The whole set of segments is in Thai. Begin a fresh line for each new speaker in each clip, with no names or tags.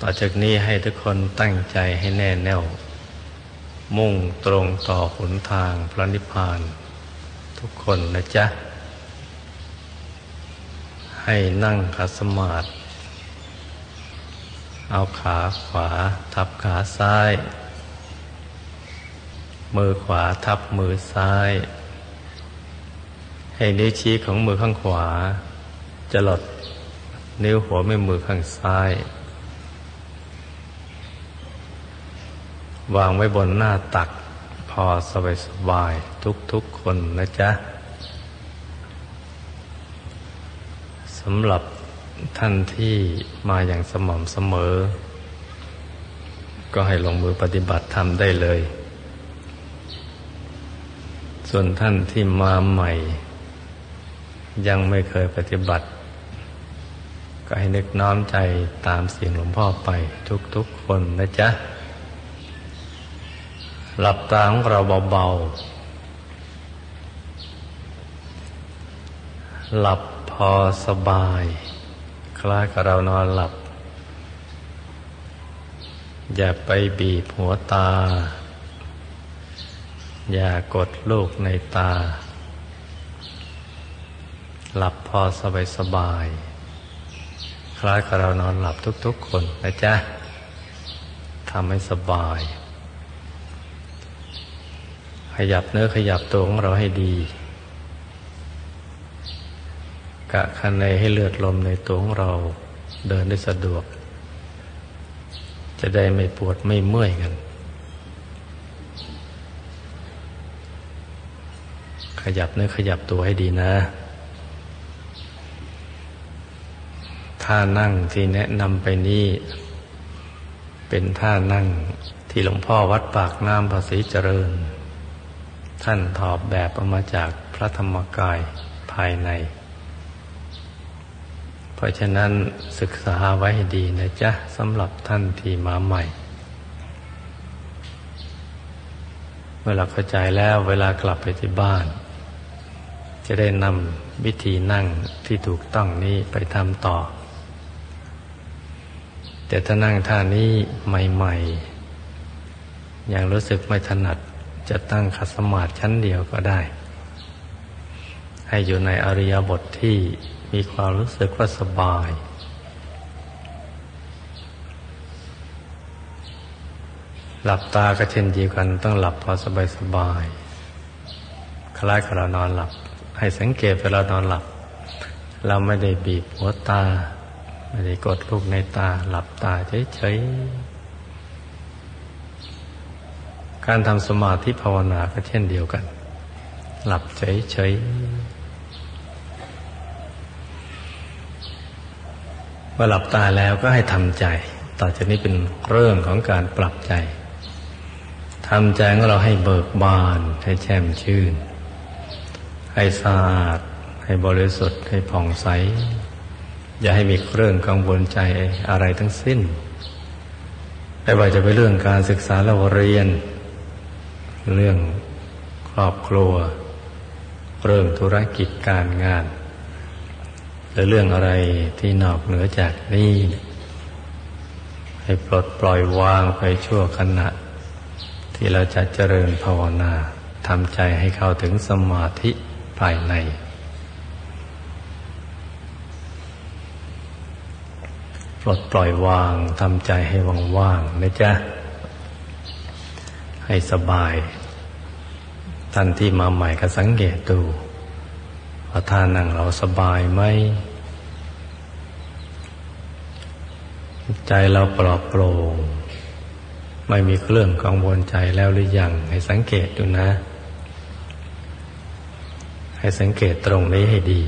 ต่อจากนี้ให้ทุกคนตั้งใจให้แน่แน่ว มุ่งตรงต่อหนทางพระนิพพาน ทุกคนนะจ๊ะ ให้นั่งขัดสมาธิเอาขาขวาทับขาซ้าย มือขวาทับมือซ้าย ให้นิ้วชี้ของมือข้างขวา จะหลดนิ้วหัวแม่มือข้างซ้าย วางไว้บนหน้าตัก พอสบายสบายทุกทุกคนนะจ๊ะสำหรับท่านที่มาอย่างสม่ำเสมอ ก็ให้ลงมือปฏิบัติทำได้เลย ส่วนท่านที่มาใหม่ ยังไม่เคยปฏิบัติ ก็ให้นึกน้อมใจตามเสียงหลวงพ่อไปทุกๆคนนะจ๊ะ หลับตาของเราเบาๆ หลับพอสบาย คล้ายกับเรานอนหลับ อย่าไปบีบหัวตา อย่ากดลูกในตา หลับพอสบายสบาย คล้ายกับเรานอนหลับทุกๆคนนะจ๊ะทำให้สบาย ยับเนื้อขยับตัวของเราให้ดี กะคันในให้เลือดลมในตัวของเราเดินได้สะดวก จะได้ไม่ปวดไม่เมื่อยกัน ขยับเนื้อขยับตัวให้ดีนะ ท่านั่งที่แนะนำไปนี้ เป็นท่านั่งที่หลวงพ่อวัดปากน้ำภาษีเจริญ ท่านถอบแบบออกมาจากพระธรรมกายภายใน เพราะฉะนั้นศึกษาไว้ให้ดีนะจ๊ะสำหรับท่านที่มาใหม่ เมื่อเราเข้าใจแล้วเวลากลับไปที่บ้าน จะได้นำวิธีนั่งที่ถูกต้องนี้ไปทำต่อ แต่ถ้านั่งท่านี้ใหม่ ๆ ยังรู้สึกไม่ถนัด จะตั้งขัดสมาธิชั้นเดียวก็ได้ ให้อยู่ในอริยบทที่มีความรู้สึกว่าสบาย หลับตาก็เช่นเดียวกันต้องหลับพอสบายสบายคล้ายกับเรานอนหลับ ให้สังเกตเวลานอนหลับ เราไม่ได้บีบหัวตา ไม่ได้กดลูกในตา หลับตาเฉยๆ การทำสมาธิภาวนาก็เช่นเดียวกัน หลับเฉยๆเมื่อหลับตาแล้วก็ให้ทำใจ ต่อจากนี้เป็นเรื่องของการปรับใจทำใจของเราให้เบิกบาน ให้แช่มชื่น ให้สะอาด ให้บริสุทธิ์ ให้ผ่องใส อย่าให้มีเรื่องกังวลใจอะไรทั้งสิ้น ไม่ว่าจะเป็นเรื่องการศึกษาเราเรียน เรื่องครอบครัว เรื่องธุรกิจการงาน หรือเรื่องอะไรที่นอกเหนือจากนี้ให้ปลดปล่อยวางไปชั่วขณะ ที่เราจะเจริญภาวนาทำใจให้เข้าถึงสมาธิภายใน ปลดปล่อยวางทำใจให้ว่างๆนะจ๊ะ ให้สบาย ท่านที่มาใหม่ก็สังเกตดูว่าท่านั่งเราสบายไหมใจเราปลอดโปร่ง ไม่มีเครื่องกังวลใจแล้วหรือยัง ให้สังเกตดูนะ ให้สังเกตตรงนี้ให้ดี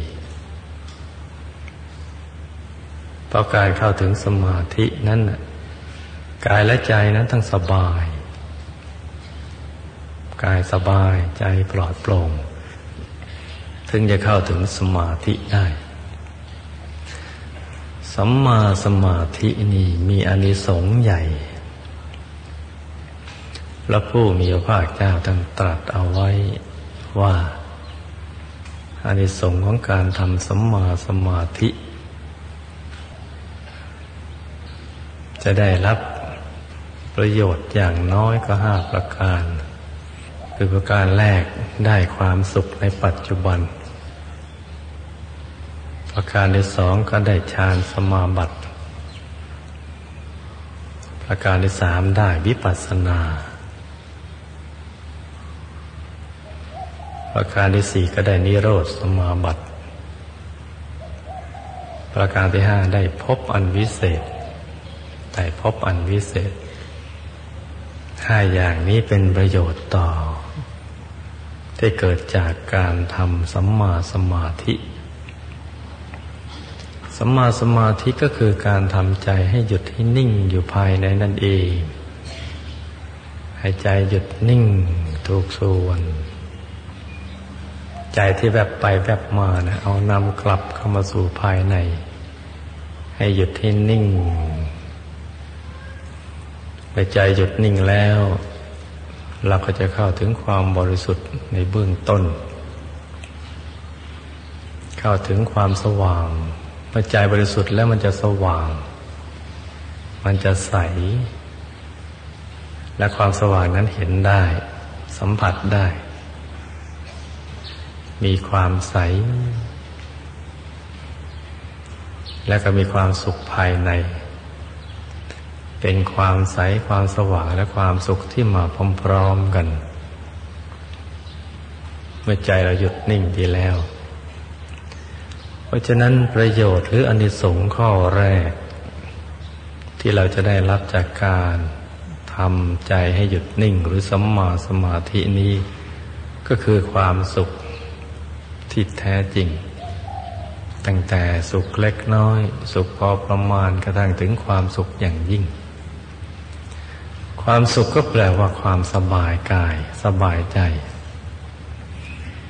เพราะการเข้าถึงสมาธินั้นกายและใจนั้นทั้งสบาย กายสบายใจปลอดโปร่ง ถึงจะเข้าถึงสมาธิได้สัมมาสมาธินี่มีอานิสงส์ใหญ่ พระผู้มีพระภาคเจ้าท่านตรัสเอาไว้ว่าอานิสงส์ของการทำสัมมาสมาธิ จะได้รับประโยชน์อย่างน้อยก็ห้าประการ คือประการแรกได้ความสุขในปัจจุบัน ประการที่สองก็ได้ฌานสมาบัติ ประการที่สามได้วิปัสสนา ประการที่สี่ก็ได้นิโรธสมาบัติ ประการที่ห้าได้พบอันวิเศษได้พบอันวิเศษห้าอย่างนี้เป็นประโยชน์ต่อ ที่เกิดจากการทำสัมมาสมาธิสัมมาสมาธิก็คือการทำใจให้หยุดให้นิ่งอยู่ภายในนั่นเองให้ใจหยุดนิ่งถูกส่วน ใจที่แบบไปแบบมานะเอานำกลับเข้ามาสู่ภายใน ให้หยุดให้นิ่งเมื่อใจหยุดนิ่งแล้ว เราก็จะเข้าถึงความบริสุทธิ์ในเบื้องต้น เข้าถึงความสว่างเมื่อใจบริสุทธิ์แล้วมันจะสว่าง มันจะใส และความสว่างนั้นเห็นได้ สัมผัสได้ มีความใส และก็มีความสุขภายใน เป็นความใสความสว่างและความสุขที่มาพร้อมๆกัน เมื่อใจเราหยุดนิ่งดีแล้ว เพราะฉะนั้นประโยชน์หรืออนิสงส์ข้อแรก ที่เราจะได้รับจากการทำใจให้หยุดนิ่งหรือสัมมาสมาธินี้ ก็คือความสุขที่แท้จริง ตั้งแต่สุขเล็กน้อย สุขพอประมาณกระทั่งถึงความสุขอย่างยิ่ง ความสุขก็แปลว่าความสบายกาย สบายใจ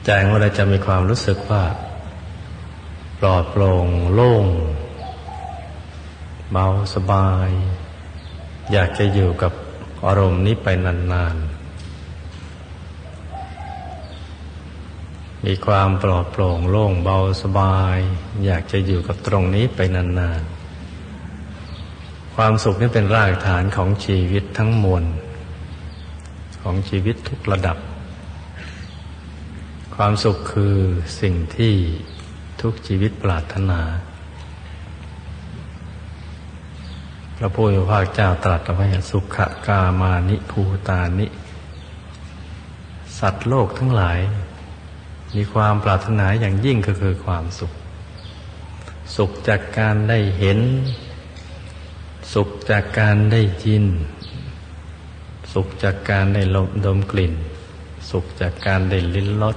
ใจของเราจะมีความรู้สึกว่า ปลอดโปร่งโล่ง เบาสบาย อยากจะอยู่กับอารมณ์นี้ไปนานๆ มีความปลอดโปร่งโล่งเบาสบาย อยากจะอยู่กับตรงนี้ไปนานๆ ความสุขนี่เป็นรากฐานของชีวิตทั้งมวลของชีวิตทุกระดับ ความสุขคือสิ่งที่ทุกชีวิตปรารถนา พระพุทธภาคเจ้าตรัสไว้สุขกามานิภูตานิ สัตว์โลกทั้งหลาย มีความปรารถนาอย่างยิ่งก็คือความสุข สุขจากการได้เห็น สุขจากการได้ยิน สุขจากการได้ลมดมกลิ่น สุขจากการได้ลิ้นรส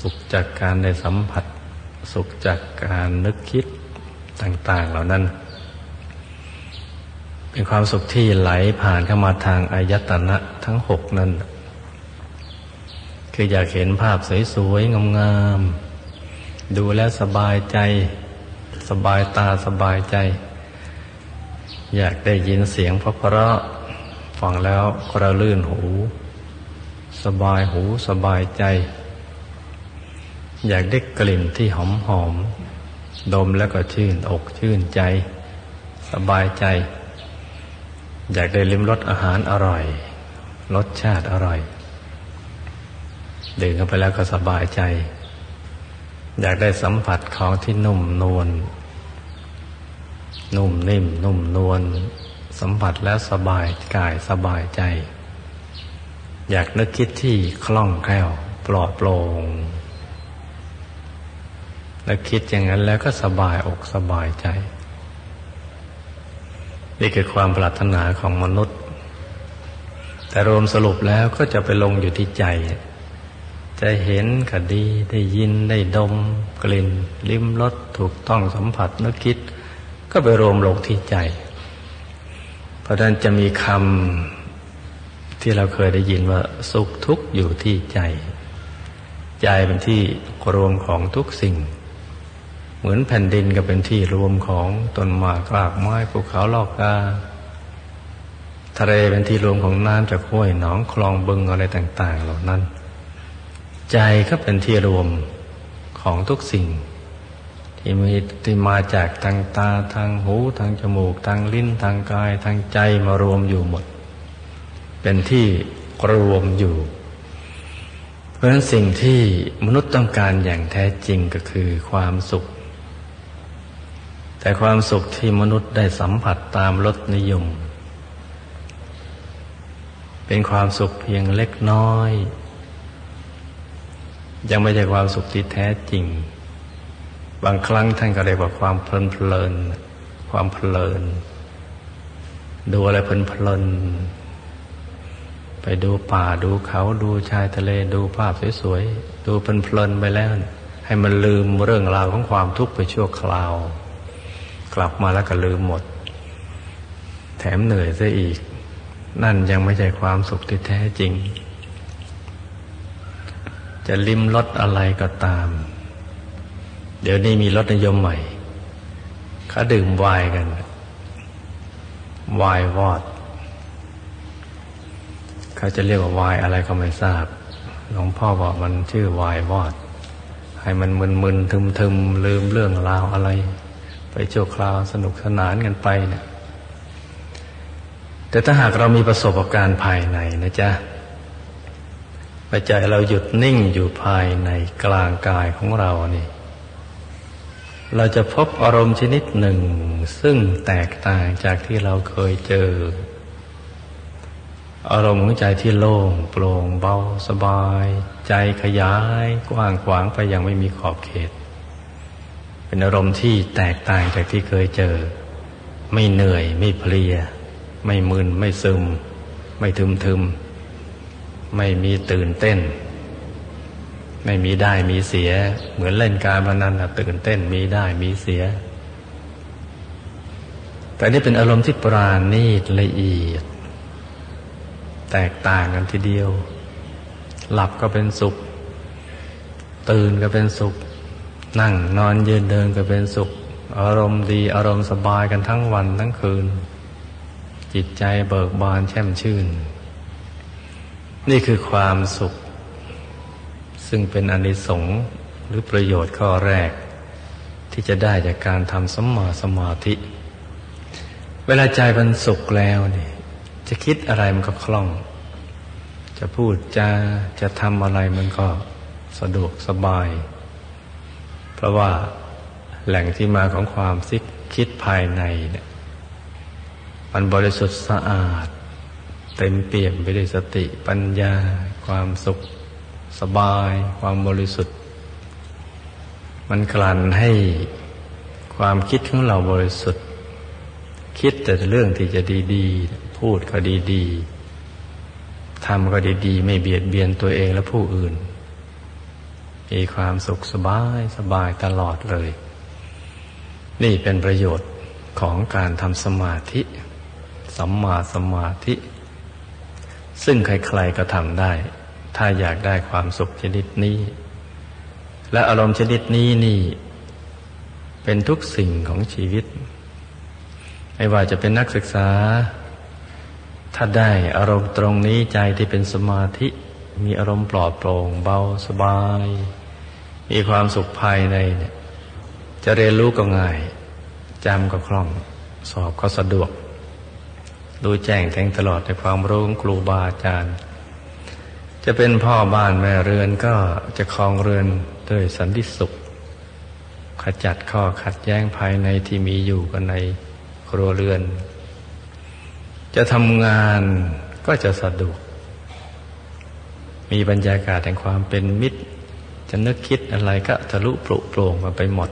สุขจากการได้สัมผัส สุขจากการนึกคิดต่าง ๆ เหล่านั้น เป็นความสุขที่ไหลผ่านเข้ามาทางอายตนะทั้งหกนั้นคืออยากเห็นภาพสวยๆ งามๆ ดูแล้วสบายใจ สบายตาสบายใจ อยากได้ยินเสียงพระพระฟังแล้วกระลื่นหู สบายหูสบายใจ อยากได้กลิ่นที่หอมหอม ดมแล้วก็ชื่นอกชื่นใจ สบายใจ อยากได้ลิ้มรสอาหารอร่อย รสชาติอร่อยดื่มเข้าไปแล้วก็สบายใจ อยากได้สัมผัสของที่นุ่มนวล นุ่มนิ่ม นุ่มนวลสัมผัสแล้วสบายกายสบายใจ อยากนึกคิดที่คล่องแคล่ว ปลอดโปร่งนึกคิดอย่างนั้นแล้วก็สบายอกสบายใจ นี่คือความปรารถนาของมนุษย์ แต่รวมสรุปแล้วก็จะไปลงอยู่ที่ใจ จะเห็นก็ดีได้ยินได้ดม กลิ่น ลิ้มรสถูกต้องสัมผัสนึกคิด ก็ไปรวมลงที่ใจ เพราะนั้นจะมีคำที่เราเคยได้ยินว่าสุขทุกข์อยู่ที่ใจ ใจเป็นที่รวมของทุกสิ่ง เหมือนแผ่นดินก็เป็นที่รวมของต้นไม้กรากไม้ภูเขาลอกกาทะเลเป็นที่รวมของน้ำจากห้วยหนองคลองบึงอะไรต่าง ๆ เหล่านั้น ใจก็เป็นที่รวมของทุกสิ่ง ที่มีที่มาจากทางตาทางหูทางจมูก ทางลิ้นทางกายทางใจมารวมอยู่หมด เป็นที่รวมอยู่ เพราะฉะนั้นสิ่งที่มนุษย์ต้องการอย่างแท้จริงก็คือความสุข แต่ความสุขที่มนุษย์ได้สัมผัสตามรสนิยม เป็นความสุขเพียงเล็กน้อย ยังไม่ใช่ความสุขที่แท้จริง บางครั้งท่านก็เรียกว่าความเพลินเพลิน ความเพลิน ดูอะไรเพลินเพลิน ไปดูป่าดูเขาดูชายทะเลดูภาพสวยๆ ดูเพลินเพลินไปแล้ว ให้มันลืมเรื่องราวของความทุกข์ไปชั่วคราว กลับมาแล้วก็ลืมหมด แถมเหนื่อยซะอีก นั่นยังไม่ใช่ความสุขที่แท้จริง จะลิ้มรสอะไรก็ตาม เดี๋ยวนี้มีรสนิยมใหม่เขาดื่มวน์กันวน์วอดเขาจะเรียกว่าวน์อะไรก็ไม่ทราบหลวงพ่อบอกมันชื่อวน์วอด ให้มันมึนๆทึมๆลืมเรื่องราวอะไร ไปโจกคราวสนุกสนานกันไปเนะี่ยแต่ถ้าหากเรามีประสบการณ์ภายในนะจ๊ะปัจจัยเราหยุดนิ่งอยู่ภายในกลางกายของเรานี่ เราจะพบอารมณ์ชนิดหนึ่ง ซึ่งแตกต่างจากที่เราเคยเจอ อารมณ์ของใจที่โล่งโปร่งเบาสบาย ใจขยายกว้างขวางไปยังไม่มีขอบเขต เป็นอารมณ์ที่แตกต่างจากที่เคยเจอ ไม่เหนื่อยไม่เพลีย ไม่มึนไม่ซึม ไม่ทึมทึมไม่มีตื่นเต้น ไม่มีได้มีเสีย เหมือนเล่นการพนันตื่นเต้นมีได้มีเสีย แต่นี่เป็นอารมณ์ที่ปราณีตละเอียด แตกต่างกันทีเดียว หลับก็เป็นสุข ตื่นก็เป็นสุข นั่งนอนยืนเดินก็เป็นสุข อารมณ์ดีอารมณ์สบายกันทั้งวันทั้งคืน จิตใจเบิกบานแช่มชื่น นี่คือความสุข ซึ่งเป็นอนิสงส์หรือประโยชน์ข้อแรก ที่จะได้จากการทำสมมาสมาธิ เวลาใจมันสุขแล้วนี่จะคิดอะไรมันก็คล่อง จะพูดจะจะทำอะไรมันก็สะดวกสบาย เพราะว่าแหล่งที่มาของความซิกคิดภายในเนี่ยมันบริสุทธิ์สะอาด เต็มเปี่ยมไปด้วยสติปัญญาความสุข สบายความบริสุทธิ์ มันกลั่นให้ความคิดของเราบริสุทธิ์ คิดแต่เรื่องที่จะดีๆ พูดก็ดีๆทำก็ดีๆ ไม่เบียดเบียนตัวเองและผู้อื่น มีความสุขสบายสบายตลอดเลย นี่เป็นประโยชน์ของการทำสมาธิ สัมมาสมาธิ ซึ่งใครๆก็ทำได้ ถ้าอยากได้ความสุขชนิดนี้ และอารมณ์ชนิดนี้นี่ เป็นทุกสิ่งของชีวิต ไม่ว่าจะเป็นนักศึกษา ถ้าได้อารมณ์ตรงนี้ใจที่เป็นสมาธิ มีอารมณ์ปลอดโปร่งเบาสบาย มีความสุขภายในเนี่ย จะเรียนรู้ก็ง่ายจำก็คล่อง สอบก็สะดวก รู้แจ้งแทงตลอดในความรู้ของครูบาอาจารย์ จะเป็นพ่อบ้านแม่เรือนก็จะคลองเรือนด้วยสันติสุข ขจัดข้อขัดแย้งภายในที่มีอยู่กันในครัวเรือน จะทำงานก็จะสะดวก มีบรรยากาศแห่งความเป็นมิตร จะนึกคิดอะไรก็ทะลุปลุโปร่งมาไปหมด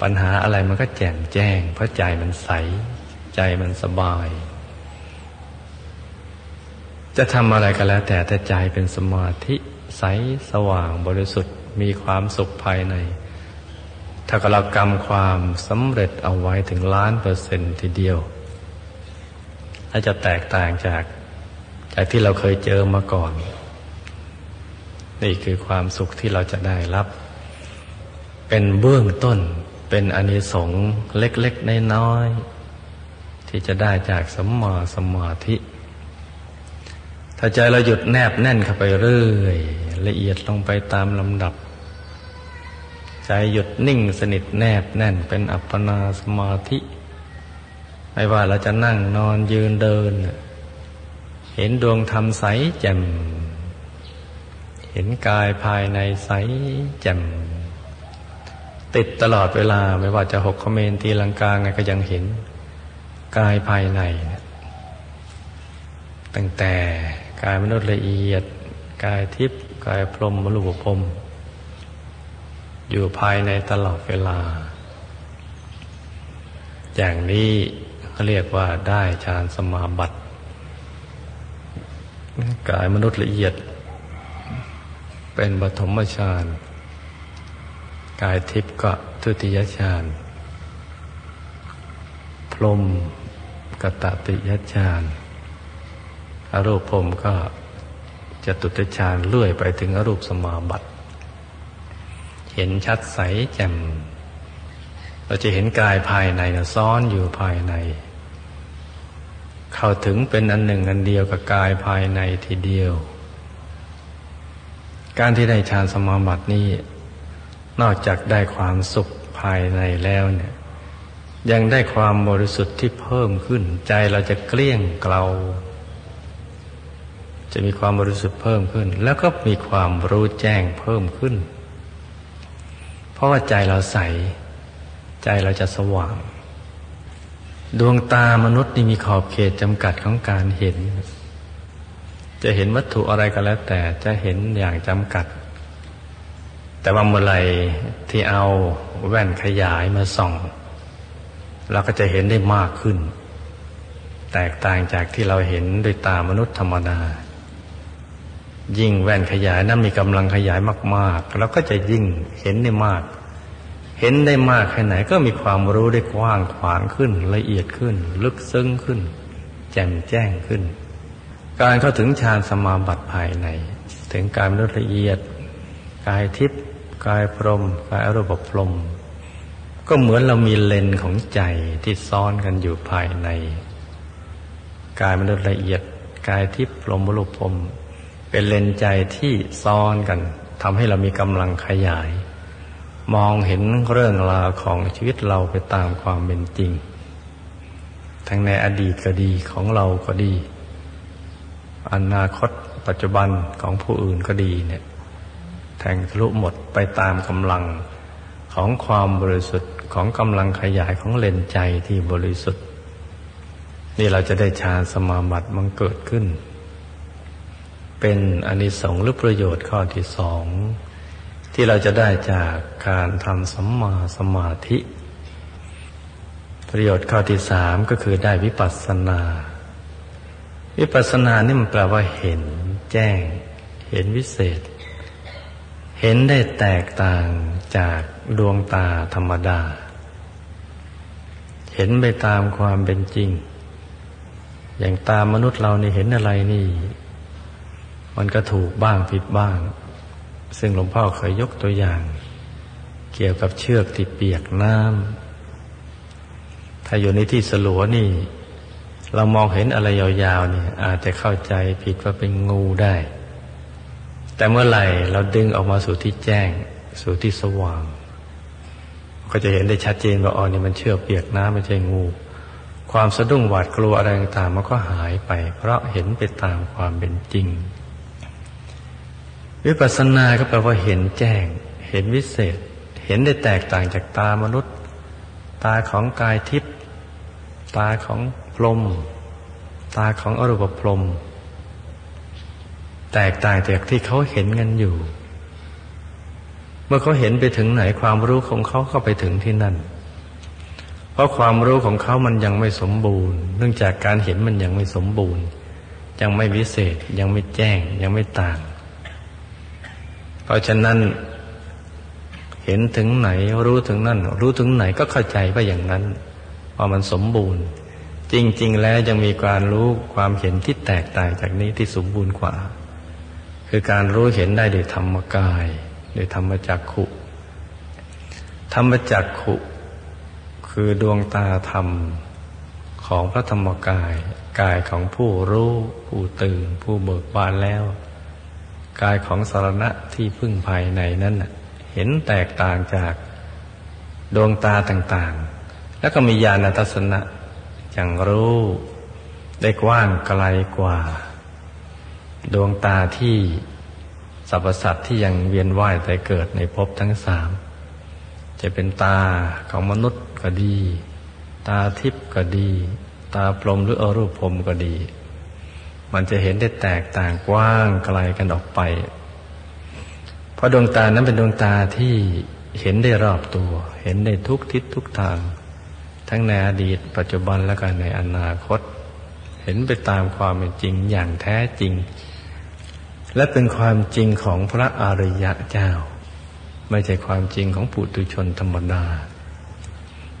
ปัญหาอะไรมันก็แจ่มแจ้ง เพราะใจมันใส ใจมันสบาย จะทำอะไรก็แล้ว แต่แต่ใจเป็นสมาธิใสสว่างบริสุทธิ์มีความสุขภายใน ถ้าเรากรรมความสำเร็จเอาไว้ถึงล้านเปอร์เซ็นต์ทีเดียวและจะแตกต่างจากจากที่เราเคยเจอมาก่อน นี่คือความสุขที่เราจะได้รับ เป็นเบื้องต้นเป็นอนิสงส์เล็กๆน้อยๆที่จะได้จากสัมมาสมาธิ ถ้าใจเราหยุดแนบแน่นเข้าไปเรื่อย ละเอียดลงไปตามลำดับ ใจหยุดนิ่งสนิทแนบแน่นเป็นอัปปนาสมาธิ ไม่ว่าเราจะนั่งนอนยืนเดิน เห็นดวงธรรมใสแจ่ม เห็นกายภายในใสแจ่มติดตลอดเวลาไม่ว่าจะหกขเมนตีลังกาไงก็ยังเห็น กายภายใน ตั้งแต่ กายมนุษย์ละเอียด กายทิพย์กายพรหมมรุปพรมอยู่ภายในตลอดเวลา อย่างนี้เขาเรียกว่าได้ฌานสมาบัติ กายมนุษย์ละเอียด เป็นปฐมฌานกายทิพย์ก็ทุติยฌานพรมกตติยฌาน อรูปพรมก็จะตุติฌานเลื่อยไปถึงอรูปสมาบัติ เห็นชัดใสแจ่ม เราจะเห็นกายภายในนะซ้อนอยู่ภายใน เข้าถึงเป็นอันหนึ่งอันเดียวกับกายภายในทีเดียว การที่ได้ฌานสมาบัตินี้ นอกจากได้ความสุขภายในแล้วเนี่ยยังได้ความบริสุทธิ์ที่เพิ่มขึ้นใจเราจะเกลี้ยงเกลา จะมีความบริสุทธิ์เพิ่มขึ้น แล้วก็มีความรู้แจ้งเพิ่มขึ้น เพราะว่าใจเราใส ใจเราจะสว่าง ดวงตามนุษย์นี่มีขอบเขตจำกัดของการเห็น จะเห็นวัตถุอะไรก็แล้ว แต่จะเห็นอย่างจำกัด แต่ว่าเมื่อไรที่เอาแว่นขยายมาส่อง เราก็จะเห็นได้มากขึ้น แตกต่างจากที่เราเห็นด้วยตามนุษย์ธรรมดา ยิ่งแว่นขยายนั้นมีกำลังขยายมากๆเราก็จะยิ่งเห็นได้มาก เห็นได้มากแค่ไหนก็มีความรู้ได้กว้างขวางขึ้น ละเอียดขึ้น ลึกซึ้งขึ้น แจ่มแจ้งขึ้น การเข้าถึงฌานสมาบัติภายใน ถึงการมนุษย์ละเอียด กายทิพย์กายพรมกายอรูปพรมก็เหมือนเรามีเลนของใจที่ซ้อนกันอยู่ภายใน กายมนุษย์ละเอียด กายทิพย์พรหมรูปพรม เป็นเลนใจที่ซ้อนกันทำให้เรามีกำลังขยาย มองเห็นเรื่องราวของชีวิตเราไปตามความเป็นจริง ทั้งในอดีตก็ดีของเราก็ดี อนาคตปัจจุบันของผู้อื่นก็ดีเนี่ยแทงทะลุหมดไปตามกำลังของความบริสุทธิ์ของกำลังขยายของเลนใจที่บริสุทธิ์ นี่เราจะได้ฌานสมาบัติมันเกิดขึ้น เป็นอนิสงส์หรือประโยชน์ข้อที่สอง ที่เราจะได้จากการทำสัมมาสมาธิ ประโยชน์ข้อที่สามก็คือได้วิปัสสนา วิปัสสนานี่มันแปลว่าเห็นแจ้ง เห็นวิเศษ เห็นได้แตกต่างจากดวงตาธรรมดา เห็นไปตามความเป็นจริง อย่างตามมนุษย์เรานี่เห็นอะไรนี่ มันก็ถูกบ้างผิดบ้าง ซึ่งหลวงพ่อเคยยกตัวอย่าง เกี่ยวกับเชือกที่เปียกน้ำถ้าอยู่ในที่สลัวนี่ เรามองเห็นอะไรยาวๆนี่อาจจะเข้าใจผิดว่าเป็นงูได้ แต่เมื่อไหร่เราดึงออกมาสู่ที่แจ้ง สู่ที่สว่าง ก็จะเห็นได้ชัดเจนว่าอ๋อนี่มันเชือกเปียกน้ำไม่ใช่งูความสะดุ้งหวาดกลัวอะไรต่างๆมันก็หายไป เพราะเห็นไปตามความเป็นจริง วิปัสสนาก็แปลว่าเห็นแจ้ง เห็นวิเศษ เห็นได้แตกต่างจากตามนุษย์ ตาของกายทิพย์ตาของพรหมตาของอรูปพรหมแตกต่างจากที่เขาเห็นกันอยู่ เมื่อเขาเห็นไปถึงไหนความรู้ของเขาก็ไปถึงที่นั่น เพราะความรู้ของเขามันยังไม่สมบูรณ์ เนื่องจากการเห็นมันยังไม่สมบูรณ์ ยังไม่วิเศษ ยังไม่แจ้ง ยังไม่ต่าง เพราะฉะนั้น เห็นถึงไหนรู้ถึงนั่น รู้ถึงไหนก็เข้าใจว่าอย่างนั้นว่ามันสมบูรณ์ จริง ๆ แล้วยังมีการรู้ความเห็นที่แตกต่างจากนี้ที่สมบูรณ์กว่า คือการรู้เห็นได้โดยธรรมกายโดยธรรมจักขุธรรมจักขุ คือดวงตาธรรมของพระธรรมกาย กายของผู้รู้ ผู้ตื่นผู้เบิกบานแล้ว กายของสารณะที่พึ่งภายในนั้นเห็นแตกต่างจากดวงตาต่างๆ แล้วก็มีญาณทัศนะอย่างรู้ได้กว้างไกลกว่า ดวงตาที่สรรพสัตว์ที่ยังเวียนว่ายแต่เกิดในภพทั้งสาม จะเป็นตาของมนุษย์ก็ดี ตาทิพย์ก็ดี ตาพรหมหรืออรูปพรหมก็ดี มันจะเห็นได้แตกต่างกว้างไกลกันออกไป เพราะดวงตานั้นเป็นดวงตาที่เห็นได้รอบตัว เห็นได้ทุกทิศทุกทาง ทั้งในอดีต ปัจจุบันและก็ในอนาคต เห็นไปตามความเป็นจริงอย่างแท้จริง และเป็นความจริงของพระอริยะเจ้า ไม่ใช่ความจริงของปุถุชนธรรมดา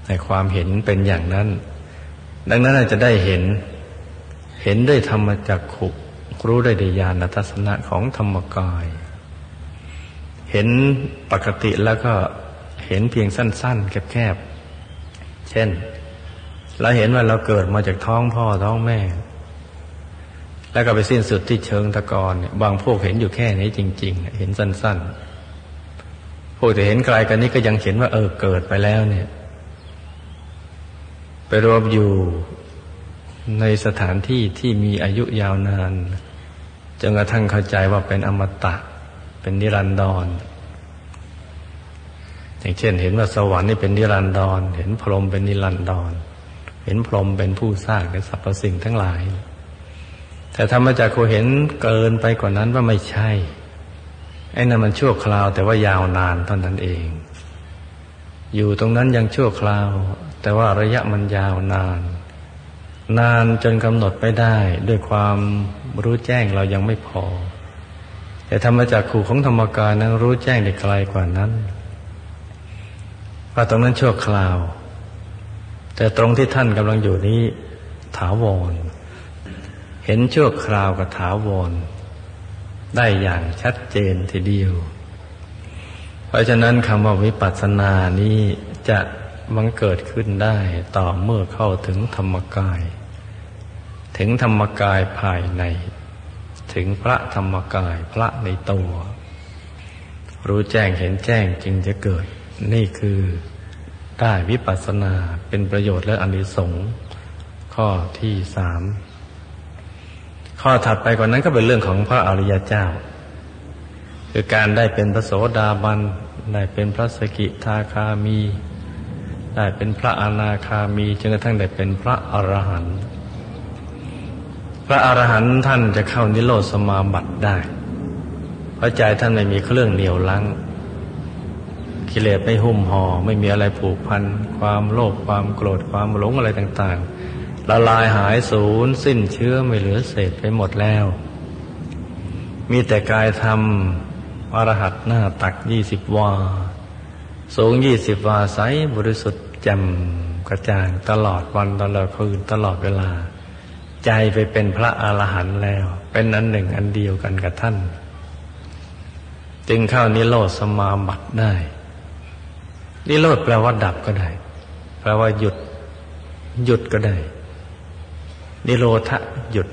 แต่ความเห็นเป็นอย่างนั้น ดังนั้นอาจจะได้เห็น เห็นด้วยธรรมจักขุรู้ได้ในญาณทัศนะของธรรมกาย เห็นปกติแล้วก็เห็นเพียงสั้น ๆ แคบๆ เช่น เราเห็นว่าเราเกิดมาจากท้องพ่อท้องแม่ แล้วก็ไปสิ้นสุดที่เชิงตะกอนเนี่ยบางพวกเห็นอยู่แค่นี้จริง ๆ เห็นสั้น ๆ พวกที่เห็นไกลกันนี้ก็ยังเห็นว่า เออเกิดไปแล้วเนี่ย ไปรวมอยู่ ในสถานที่ที่มีอายุยาวนานจนกระทั่งเข้าใจว่าเป็นอมตะ เป็นนิรันดร อย่างเช่น เห็นว่าสวรรค์นี่เป็นนิรันดร เห็นพรหมเป็นนิรันดร เห็นพรหมเป็นผู้สร้างในสรรพสิ่งทั้งหลาย แต่ธรรมจักรเห็นเกินไปกว่านั้นว่าไม่ใช่ ไอ้นั่นมันชั่วคราว แต่ว่ายาวนานเท่านั้นเอง อยู่ตรงนั้นยังชั่วคราว แต่ว่าระยะมันยาวนาน นานจนกำหนดไม่ได้ ด้วยความรู้แจ้งเรายังไม่พอ แต่ธรรมจักขู่ของธรรมกายนั้นรู้แจ้งได้ไกลกว่านั้นว่าตรงนั้นชั่วคราว แต่ตรงที่ท่านกำลังอยู่นี้ถาวร เห็นชั่วคราวกับถาวร ได้อย่างชัดเจนทีเดียว เพราะฉะนั้นคำว่าวิปัสสนานี้จะ มังเกิดขึ้นได้ต่อเมื่อเข้าถึงธรรมกาย ถึงธรรมกายภายใน ถึงพระธรรมกายพระในตัว รู้แจ้งเห็นแจ้งจึงจะเกิด นี่คือได้วิปัสสนาเป็นประโยชน์และอนิสงส์ข้อที่สามข้อถัดไปกว่านั้นก็เป็นเรื่องของพระอริยเจ้า คือการได้เป็นพระโสดาบันได้เป็นพระสกิทาคามี ได้เป็นพระอนาคามีจนกระทั่งได้เป็นพระอรหันต์พระอรหันต์ท่านจะเข้านิโรธสมาบัติได้ เพราะใจท่านไม่มีเครื่องเหนียวลังกิเลสไม่หุ้มห่อไม่มีอะไรผูกพัน ความโลภความโกรธความหลงอะไรต่าง ๆ ละลายหายสูญสิ้นเชื้อไม่เหลือเศษไปหมดแล้ว มีแต่กายธรรมอรหัตหน้าตักยี่สิบวา สูงยี่สิบวาใสบริสุทธิ์แจ่มกระจ่างตลอดวันตลอดคืนตลอดเวลา ใจไปเป็นพระอรหันต์แล้ว เป็นอันหนึ่งอันเดียวกันกับท่าน จึงเข้านิโรธสมาบัติได้ นิโรธแปลว่าดับก็ได้ แปลว่าหยุด หยุดก็ได้ นิโรธะหยุด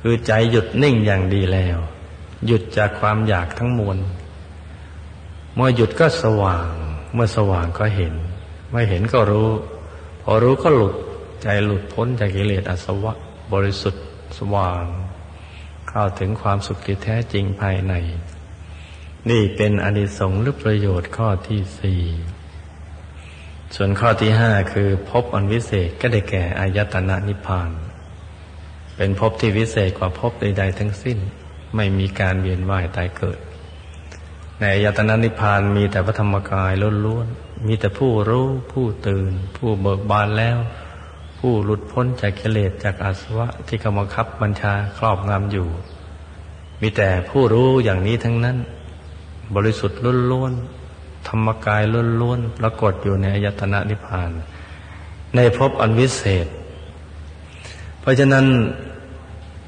คือใจหยุดนิ่งอย่างดีแล้ว หยุดจากความอยากทั้งมวล เมื่อหยุดก็สว่าง เมื่อสว่างก็เห็น ไม่เห็นก็รู้ พอรู้ก็หลุดใจหลุดพ้นจากกิเลสอสวะ บริสุทธิ์สว่าง เข้าถึงความสุขที่แท้จริงภายใน นี่เป็นอนิสงส์หรือประโยชน์ข้อที่สี่ส่วนข้อที่ห้าคือพบอันวิเศษก็ได้แก่อายตนะนิพพาน เป็นพบที่วิเศษกว่าพบใด ๆ ทั้งสิ้น ไม่มีการเวียนว่ายตายเกิด ในยตนะนิพานมีแต่พระธรรมกายล้วนๆ มีแต่ผู้รู้ผู้ตื่น ผู้เบิกบานแล้ว ผู้หลุดพ้นจากกิเลสจากอาสวะที่กำมังคับบัญชาครอบงำอยู่ มีแต่ผู้รู้อย่างนี้ทั้งนั้น บริสุทธิ์ล้วนๆธรรมกายล้วนๆปรากฏอยู่ในอายตนะนิพพาน ในภพอันวิเศษ เพราะฉะนั้น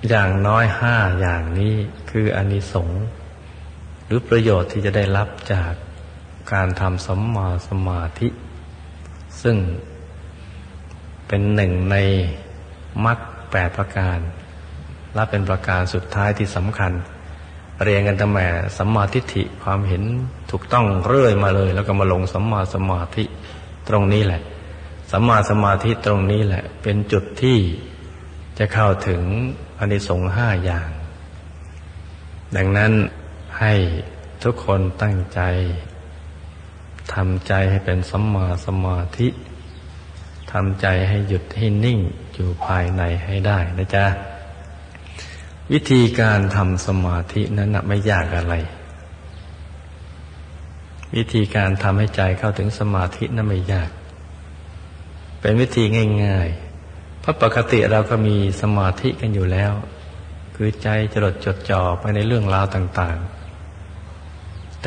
อย่างน้อยห้าอย่างนี้คืออานิสงส์ หรือประโยชน์ที่จะได้รับจากการทำสัมมาสมาธิ ซึ่งเป็นหนึ่งในมรรคแปดประการ และเป็นประการสุดท้ายที่สำคัญ เรียนกันตั้งแต่สัมมาทิฏฐิความเห็นถูกต้องเรื่อยมาเลย แล้วก็มาลงสัมมาสมาธิตรงนี้แหละสัมมาสมาธิตรงนี้แหละ เป็นจุดที่จะเข้าถึงอนิสงส์ห้าอย่าง ดังนั้น ให้ทุกคนตั้งใจทำใจให้เป็นสัมมาสมาธิทำใจให้หยุดให้นิ่งอยู่ภายในให้ได้นะจ๊ะ วิธีการทำสมาธินั้นไม่ยากอะไร วิธีการทำให้ใจเข้าถึงสมาธินั้นไม่ยาก เป็นวิธีง่ายๆ เพราะปกติเราก็มีสมาธิกันอยู่แล้ว คือใจจดจดจ่อไปในเรื่องราวต่างๆ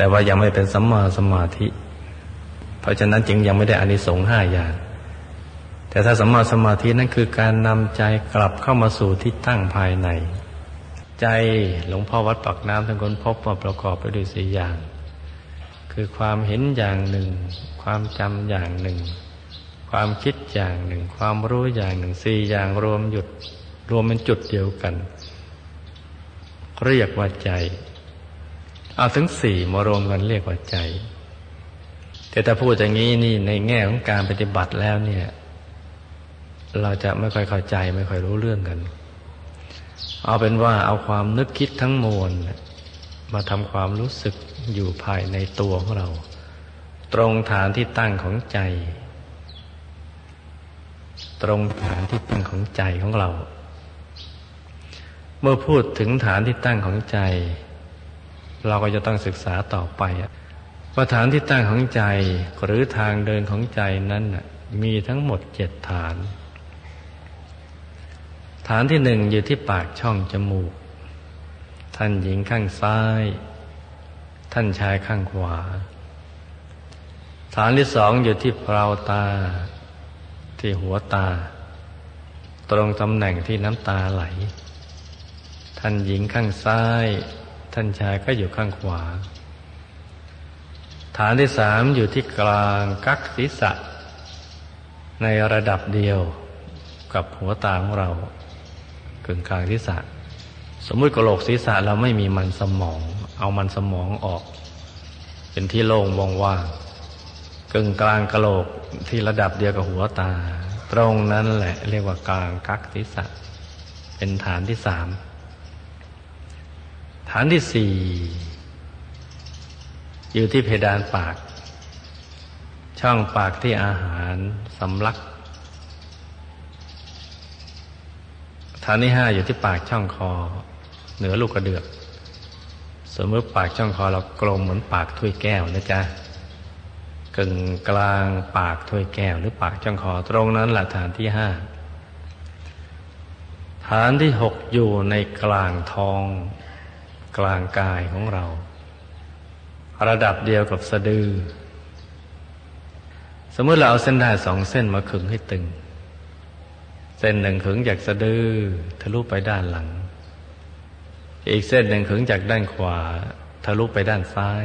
แต่ว่ายังไม่เป็นสัมมาสมาธิ เพราะฉะนั้นจึงยังไม่ได้อานิสงส์ห้าอย่าง แต่ถ้าสัมมาสมาธินั่นคือการนำใจกลับเข้ามาสู่ที่ตั้งภายใน ใจหลวงพ่อวัดปักน้ำท่านคนพบว่าประกอบไปด้วยสี่อย่าง คือความเห็นอย่างหนึ่ง ความจำอย่างหนึ่ง ความคิดอย่างหนึ่ง ความรู้อย่างหนึ่งสี่อย่างรวมหยุดรวมเป็นจุดเดียวกัน เรียกว่าใจ เอาถึงสี่มารวมกันเรียกว่าใจ แต่ถ้าพูดอย่างนี้นี่ในแง่ของการปฏิบัติแล้วเนี่ย เราจะไม่ค่อยเข้าใจไม่ค่อยรู้เรื่องกัน เอาเป็นว่าเอาความนึกคิดทั้งมวลมาทำความรู้สึกอยู่ภายในตัวของเรา ตรงฐานที่ตั้งของใจ ตรงฐานที่ตั้งของใจของเรา เมื่อพูดถึงฐานที่ตั้งของใจ เราก็จะต้องศึกษาต่อไปว่าฐานที่ตั้งของใจหรือทางเดินของใจนั้นมีทั้งหมดเจ็ดฐาน ฐานที่หนึ่งอยู่ที่ปากช่องจมูก ท่านหญิงข้างซ้าย ท่านชายข้างขวา ฐานที่สองอยู่ที่เปล่าตา ที่หัวตา ตรงตำแหน่งที่น้ำตาไหล ท่านหญิงข้างซ้าย ท่านชายก็อยู่ข้างขวา ฐานที่สามอยู่ที่กลางกักศีรษะ ในระดับเดียวกับหัวตาของเรากึ่งกลางศีรษะ สมมุติกระโหลกศีรษะเราไม่มีมันสมอง เอามันสมองออก เป็นที่โล่งว่างกึ่งกลางกระโหลกที่ระดับเดียวกับหัวตา ตรงนั้นแหละ เรียกว่ากลางกักศีรษะ เป็นฐานที่สาม ฐานที่สี่อยู่ที่เพดานปาก ช่องปากที่อาหารสำลัก ฐานที่ห้าอยู่ที่ปากช่องคอ เหนือลูกกระเดือก สมมติปากช่องคอเรากลมเหมือนปากถ้วยแก้วนะจ๊ะกึ่งกลางปากถ้วยแก้ว หรือปากช่องคอตรงนั้นแหละฐานที่ห้าฐานที่หกอยู่ในกลางท้อง กลางกายของเรา ระดับเดียวกับสะดือ สมมติเราเอาเส้นได้สองเส้นมาขึงให้ตึง เส้นหนึ่งขึงจากสะดือทะลุไปด้านหลัง อีกเส้นหนึ่งขึงจากด้านขวา ทะลุไปด้านซ้าย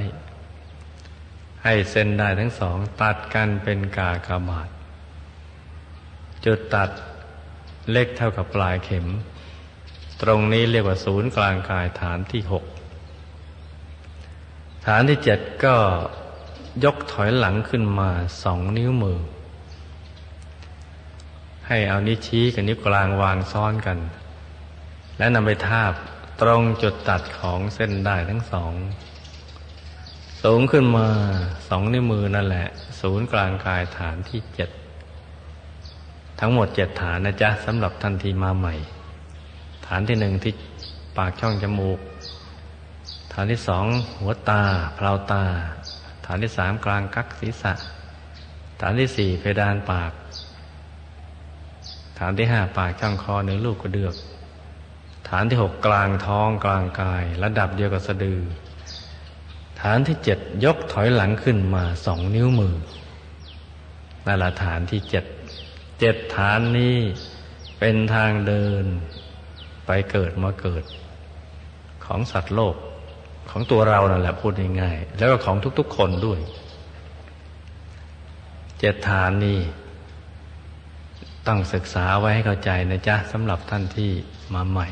ให้เส้นได้ทั้งสองตัดกันเป็นกากบาทจุดตัดเล็กเท่ากับปลายเข็ม ตรงนี้เรียกว่าศูนย์กลางกายฐานที่หกฐานที่เจ็ดก็ยกถอยหลังขึ้นมาสองนิ้วมือ ให้เอานิ้วชี้กับนิ้วกลางวางซ้อนกัน และนำไปทาบตรงจุดตัดของเส้นได้ทั้งสอง สูงขึ้นมาสองนิ้วมือนั่นแหละ ศูนย์กลางกายฐานที่เจ็ดทั้งหมดเจ็ดฐานนะจ๊ะสำหรับทันทีมาใหม่ ฐานที่หนึ่งที่ปากช่องจมูก ฐานที่สองหัวตาเพลาตา ฐานที่สามกลางกักศีรษะ ฐานที่สี่เพดานปาก ฐานที่ห้าปากช่องคอเนื้อลูกกระเดือก ฐานที่หกกลางท้องกลางกาย ระดับเดียวกับสะดือ ฐานที่เจ็ดยกถอยหลังขึ้นมาสองนิ้วมือนั่นละฐานที่เจ็ดเจ็ดฐานนี้เป็นทางเดิน ไปเกิดมาเกิด ของสัตว์โลกของตัวเรานั่นแหละพูดง่ายๆแล้วก็ของทุก ๆ คนด้วย เจ็ดฐานนี้ต้องศึกษาไว้ให้เข้าใจนะจ๊ะสำหรับท่านที่มาใหม่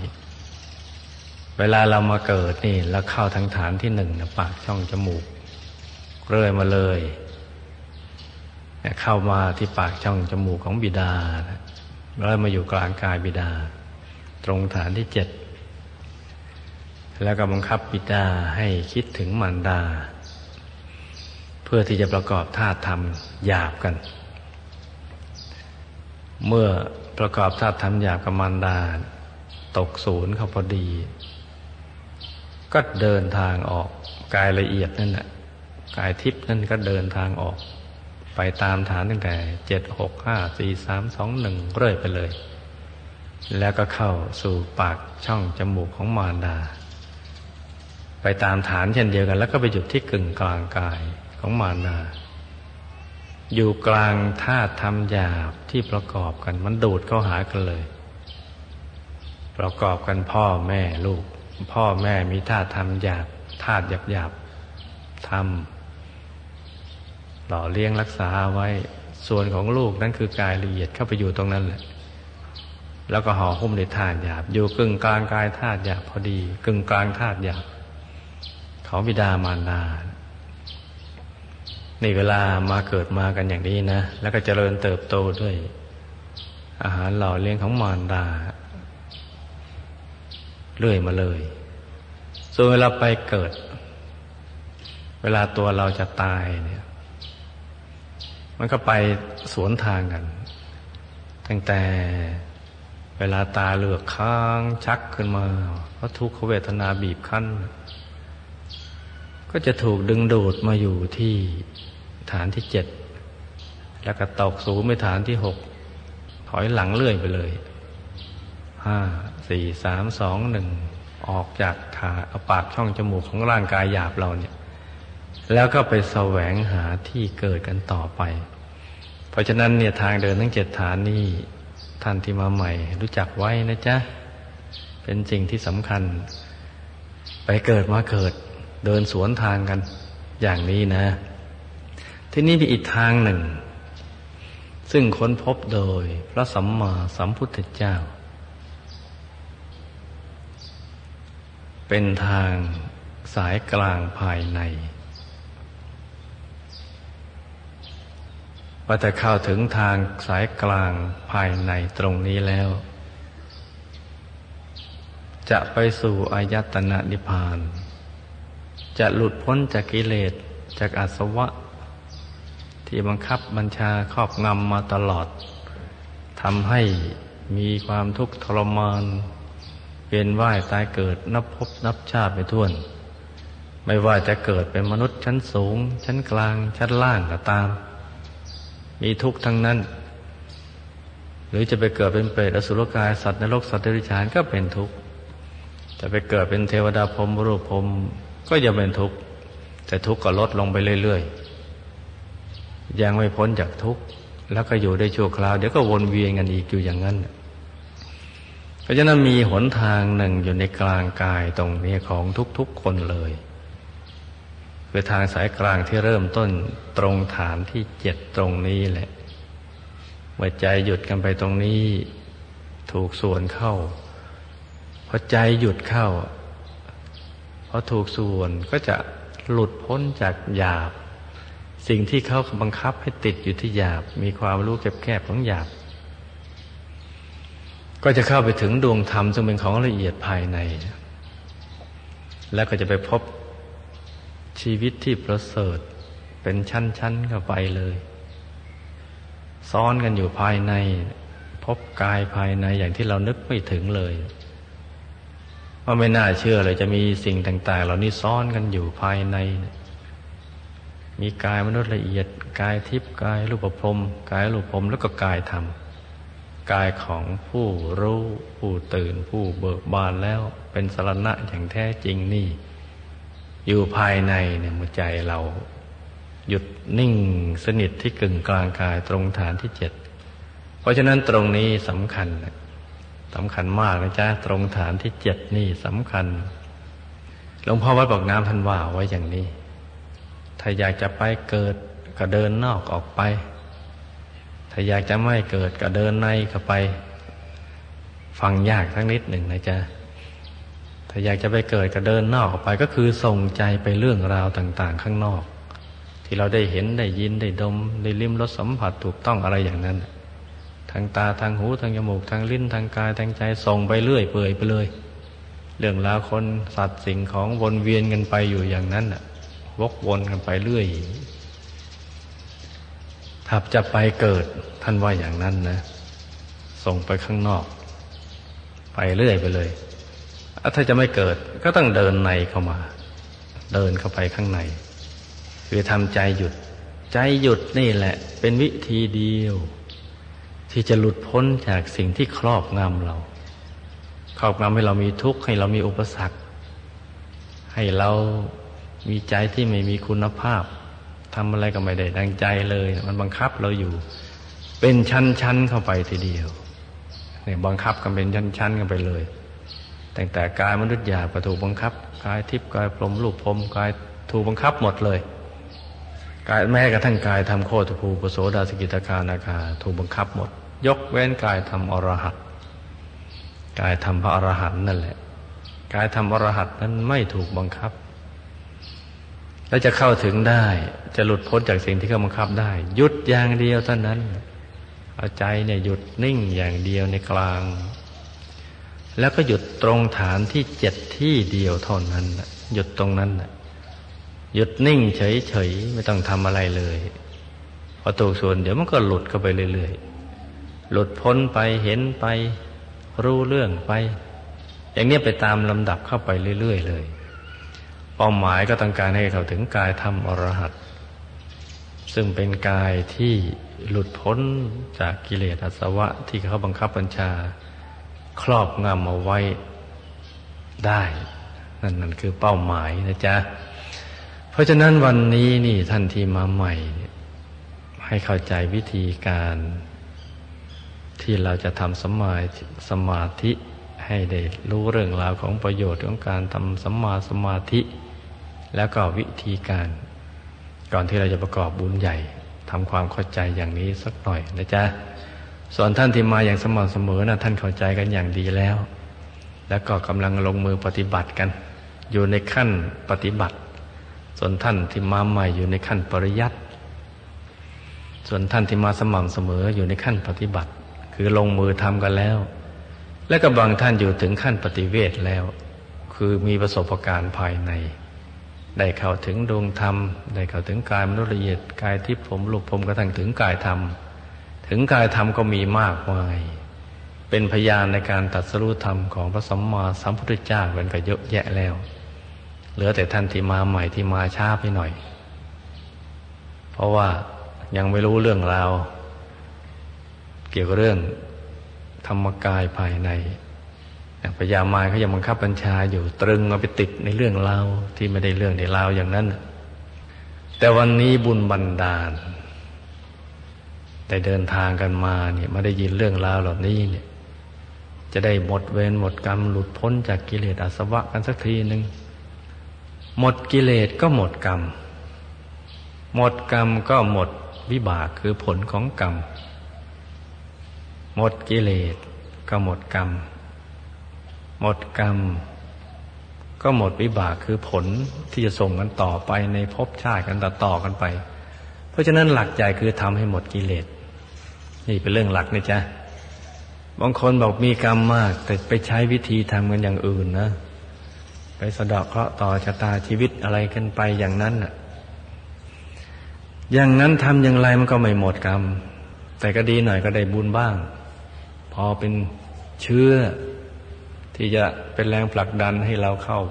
เวลาเรามาเกิดนี่แล้วเข้าทางฐานที่หนึ่งนะปากช่องจมูก เรื่อยมาเลยเข้ามาที่ปากช่องจมูกของบิดาแล้วมาอยู่กลางกายบิดา ตรงฐานที่เจ็ด แล้วก็บังคับบิดาให้คิดถึงมารดา เพื่อที่จะประกอบธาตุธรรมหยาบกัน เมื่อประกอบธาตุธรรมหยาบกับมารดา ตกศูนย์เขาพอดี ก็เดินทางออกกายละเอียดนั่นแหละกายทิพย์นั่นก็เดินทางออก ไปตามฐานตั้งแต่เจ็ดหกห้าสี่สามสองหนึ่งเรื่อยไปเลย แล้วก็เข้าสู่ปากช่องจมูกของมารดา ไปตามฐานเช่นเดียวกัน แล้วก็ไปหยุดที่กึ่งกลางกายของมานาอยู่กลางธาตุธรรมหยาบที่ประกอบกัน มันดูดเข้าหากันเลย ประกอบกันพ่อแม่ลูก พ่อแม่มีธาตุธรรมหยาบธาตุหยาบหยาบธรรมหล่อเลี้ยงรักษาไว้ส่วนของลูกนั่นคือกายละเอียดเข้าไปอยู่ตรงนั้นแหละ แล้วก็ห่อหุ้มในธาตุหยาบ อยู่กึ่งกลางกายธาตุหยาบพอดี กึ่งกลางธาตุหยาบของบิดามารดาในเวลามาเกิดมากันอย่างนี้นะ แล้วก็เจริญเติบโตด้วย อาหารหล่อเลี้ยงของมารดา เรื่อยมาเลย ส่วนเวลาไปเกิด เวลาตัวเราจะตายเนี่ย มันก็ไปสวนทางกัน ตั้งแต่ เวลาตาเหลือกค้างชักขึ้นมา เพราะทุกขเวทนาบีบคั้น ก็จะถูกดึงดูดมาอยู่ที่ฐานที่เจ็ด แล้วก็ตกสูงไปฐานที่หกถอยหลังเลื่อยไปเลยห้าสี่สามสองหนึ่งออกจากขาเอาปากช่องจมูกของร่างกายหยาบเราเนี่ย แล้วก็ไปแสวงหาที่เกิดกันต่อไป เพราะฉะนั้นเนี่ยทางเดินทั้งเจ็ดฐานนี้ ท่านที่มาใหม่ รู้จักไว้นะจ๊ะ เป็นสิ่งที่สำคัญ ไปเกิดมาเกิด เดินสวนทางกันอย่างนี้นะ ที่นี่มีอีกทางหนึ่ง ซึ่งค้นพบโดยพระสัมมาสัมพุทธเจ้า เป็นทางสายกลางภายใน ว่าแต่เข้าถึงทางสายกลางภายในตรงนี้แล้ว จะไปสู่อายตนะนิพพาน จะหลุดพ้นจากกิเลสจากอาสวะ ที่บังคับบัญชาครอบงำมาตลอดทำให้มีความทุกข์ทรมานเวียนว่ายตายเกิดนับพบนับชาติไปทั่วไม่ว่าจะเกิดเป็นมนุษย์ชั้นสูง ชั้นกลางชั้นล่างก็ตาม มีทุกข์ทั้งนั้น หรือจะไปเกิดเป็นเปรตอสุรกายสัตว์ในโลกสัตว์เดรัจฉานก็เป็นทุกข์จะไปเกิดเป็นเทวดาพรหมรูปพรหมก็ยังเป็นทุกข์แต่ทุกข์ก็ลดลงไปเรื่อยๆยังไม่พ้นจากทุกข์แล้วก็อยู่ได้ชั่วคราวเดี๋ยวก็วนเวียนกันอีกอยู่อย่างนั้นเพราะฉะนั้นมีหนทางหนึ่งอยู่ในกลางกายตรงนี้ของทุกๆคนเลย คือทางสายกลางที่เริ่มต้นตรงฐานที่เจ็ดตรงนี้แหละเมื่อใจหยุดกันไปตรงนี้ ถูกส่วนเข้าพอใจหยุดเข้าพอถูกส่วนก็จะหลุดพ้นจากหยาบ สิ่งที่เขาบังคับให้ติดอยู่ที่หยาบ มีความรู้แคบๆของหยาบ ก็จะเข้าไปถึงดวงธรรมซึ่งเป็นของละเอียดภายใน แล้วก็จะไปพบ ชีวิตที่ประเสริฐเป็นชั้นๆเข้าไปเลย ซ้อนกันอยู่ภายใน พบกายภายในอย่างที่เรานึกไม่ถึงเลยว่าไม่น่าเชื่อเลยจะมีสิ่งต่าง ๆ เหล่านี้ซ้อนกันอยู่ภายใน มีกายมนุษย์ละเอียด กายทิพย์กายรูปพรมกายรูปพรมแล้วก็กายธรรมกายของผู้รู้ ผู้ตื่นผู้เบิกบานแล้วเป็นสรณะอย่างแท้จริงนี่ อยู่ภายในเนี่ยมือใจเราหยุดนิ่งสนิทที่กึ่งกลางกายตรงฐานที่เจ็ด เพราะฉะนั้นตรงนี้สำคัญสำคัญมากนะจ๊ะตรงฐานที่เจ็ดนี่สำคัญหลวงพ่อวัดบอกน้ำท่านว่าไว้อย่างนี้ ถ้าอยากจะไปเกิดก็เดินนอกออกไป ถ้าอยากจะไม่เกิดก็เดินในเข้าไป ฟังยากทั้งนิดหนึ่งนะจ๊ะ ถ้าอยากจะไปเกิดก็เดินนอกออกไปก็คือส่งใจไปเรื่องราวต่าง ๆ ข้างนอก ที่เราได้เห็นได้ยินได้ดมได้ลิ้มรสสัมผัสถูกต้องอะไรอย่างนั้นทางตาทางหูทางจมูกทางลิ้นทางกายทางใจส่งไปเรื่อยเปื่อยไปเลย เรื่องราวคนสัตว์สิ่งของวนเวียนกันไปอยู่อย่างนั้นน่ะ วกวนกันไปเรื่อยถ้าจะไปเกิดท่านว่าอย่างนั้นนะ ส่งไปข้างนอก ไปเรื่อยไปเลย ถ้าจะไม่เกิดก็ต้องเดินในเข้ามา เดินเข้าไปข้างใน คือทำใจหยุด ใจหยุดนี่แหละ เป็นวิธีเดียว ที่จะหลุดพ้นจากสิ่งที่ครอบงำเรา ครอบงำให้เรามีทุกข์ให้เรามีอุปสรรค ให้เรามีใจที่ไม่มีคุณภาพทำอะไรก็ไม่ได้ดังใจเลย มันบังคับเราอยู่ เป็นชั้นๆเข้าไปทีเดียวเนี่ยบังคับกันเป็นชั้นๆกันไปเลย ตั้งแต่กายมนุษย์หยาบก็ถูกบังคับ กายทิพย์กายพรหมรูปพรมกายถูกบังคับหมดเลย กายแม้กระทั่งกายทำโคตรภูปโสดาสกิตาคานาคาถูกบังคับหมด ยกเว้นกายทำอรหัตกายทำพระอรหันต์นั่นแหละ กายทำอรหัตนั้นไม่ถูกบังคับ แล้วจะเข้าถึงได้จะหลุดพ้นจากสิ่งที่เขาบังคับได้ หยุดอย่างเดียวเท่านั้นเอาใจเนี่ยหยุดนิ่งอย่างเดียวในกลาง แล้วก็หยุดตรงฐานที่เจ็ดที่เดียวเท่านั้นหยุดตรงนั้นหยุดนิ่งเฉยๆไม่ต้องทำอะไรเลยพอถูกส่วนเดี๋ยวมันก็หลุดเข้าไปเรื่อยๆหลุดพ้นไปเห็นไป รู้เรื่องไป อย่างนี้ไปตามลำดับเข้าไปเรื่อยๆเลย เป้าหมายก็ต้องการให้เขาถึงกายธรรมอรหัตซึ่งเป็นกายที่หลุดพ้นจากกิเลสอาสวะที่เขาบังคับบัญชา ครอบงำเอาไว้ได้ นั่นนั่นคือเป้าหมายนะจ๊ะ เพราะฉะนั้นวันนี้นี่ท่านที่มาใหม่ ให้เข้าใจวิธีการ ที่เราจะทำสมาสมาธิให้ได้รู้เรื่องราวของประโยชน์ของการทำสัมมาสมาธิ แล้วก็วิธีการ ก่อนที่เราจะประกอบบุญใหญ่ทำความเข้าใจอย่างนี้สักหน่อยนะจ๊ะ ส่วนท่านที่มาอย่างสม่ำเสมอนะท่านเข้าใจกันอย่างดีแล้ว แล้วก็กำลังลงมือปฏิบัติกัน อยู่ในขั้นปฏิบัติ ส่วนท่านที่มาใหม่อยู่ในขั้นปริยัติส่วนท่านที่มาสม่ำเสมออยู่ในขั้นปฏิบัติ คือลงมือทำกันแล้ว และก็บางท่านอยู่ถึงขั้นปฏิเวทแล้ว คือมีประสบการณ์ภายใน ได้เข้าถึงดวงธรรม ได้เข้าถึงกายมนุษย์ละเอียดกายทิพย์ผมลุกผมกระทั่งถึงกายธรรม ถึงกายธรรมก็มีมากมาย เป็นพยานในการตัดสรุธรรมของพระสัมมาสัมพุทธเจ้าเป็นก็เยอะแยะแล้ว เหลือแต่ท่านที่มาใหม่ที่มาช้าไปหน่อย เพราะว่ายังไม่รู้เรื่องราว เกี่ยวกับเรื่องธรรมกายภายในพยามายเขายังบังคับบัญชาอยู่ตรึงเอาไปติดในเรื่องราวที่ไม่ได้เรื่องในราวอย่างนั้น แต่วันนี้บุญบันดาล แต่เดินทางกันมาเนี่ยไมาได้ยินเรื่องราวเหล่านี้เนี่ย จะได้หมดเวรหมดกรรมหลุดพ้นจากกิเลสอาสวะกันสักทีหนึ่งหมดกิเลสก็หมดกรรม หมดกรรมก็หมดวิบากคือผลของกรรม หมดกิเลสก็หมดกรรม หมดกรรม ก็หมดวิบากคือผลที่จะส่งกันต่อไปในภพชาติกันต่อต่อกันไป เพราะฉะนั้นหลักใจคือทำให้หมดกิเลส นี่เป็นเรื่องหลักนะจ๊ะบางคนบอกมีกรรมมาก แต่ไปใช้วิธีทำกันอย่างอื่นนะไปสะดอกเคราะห์ต่อชะตาชีวิตอะไรกันไปอย่างนั้นน่ะ อย่างนั้นทำอย่างไรมันก็ไม่หมดกรรม แต่ก็ดีหน่อยก็ได้บุญบ้าง พอเป็นเชื่อที่จะเป็นแรงผลักดันให้เราเข้า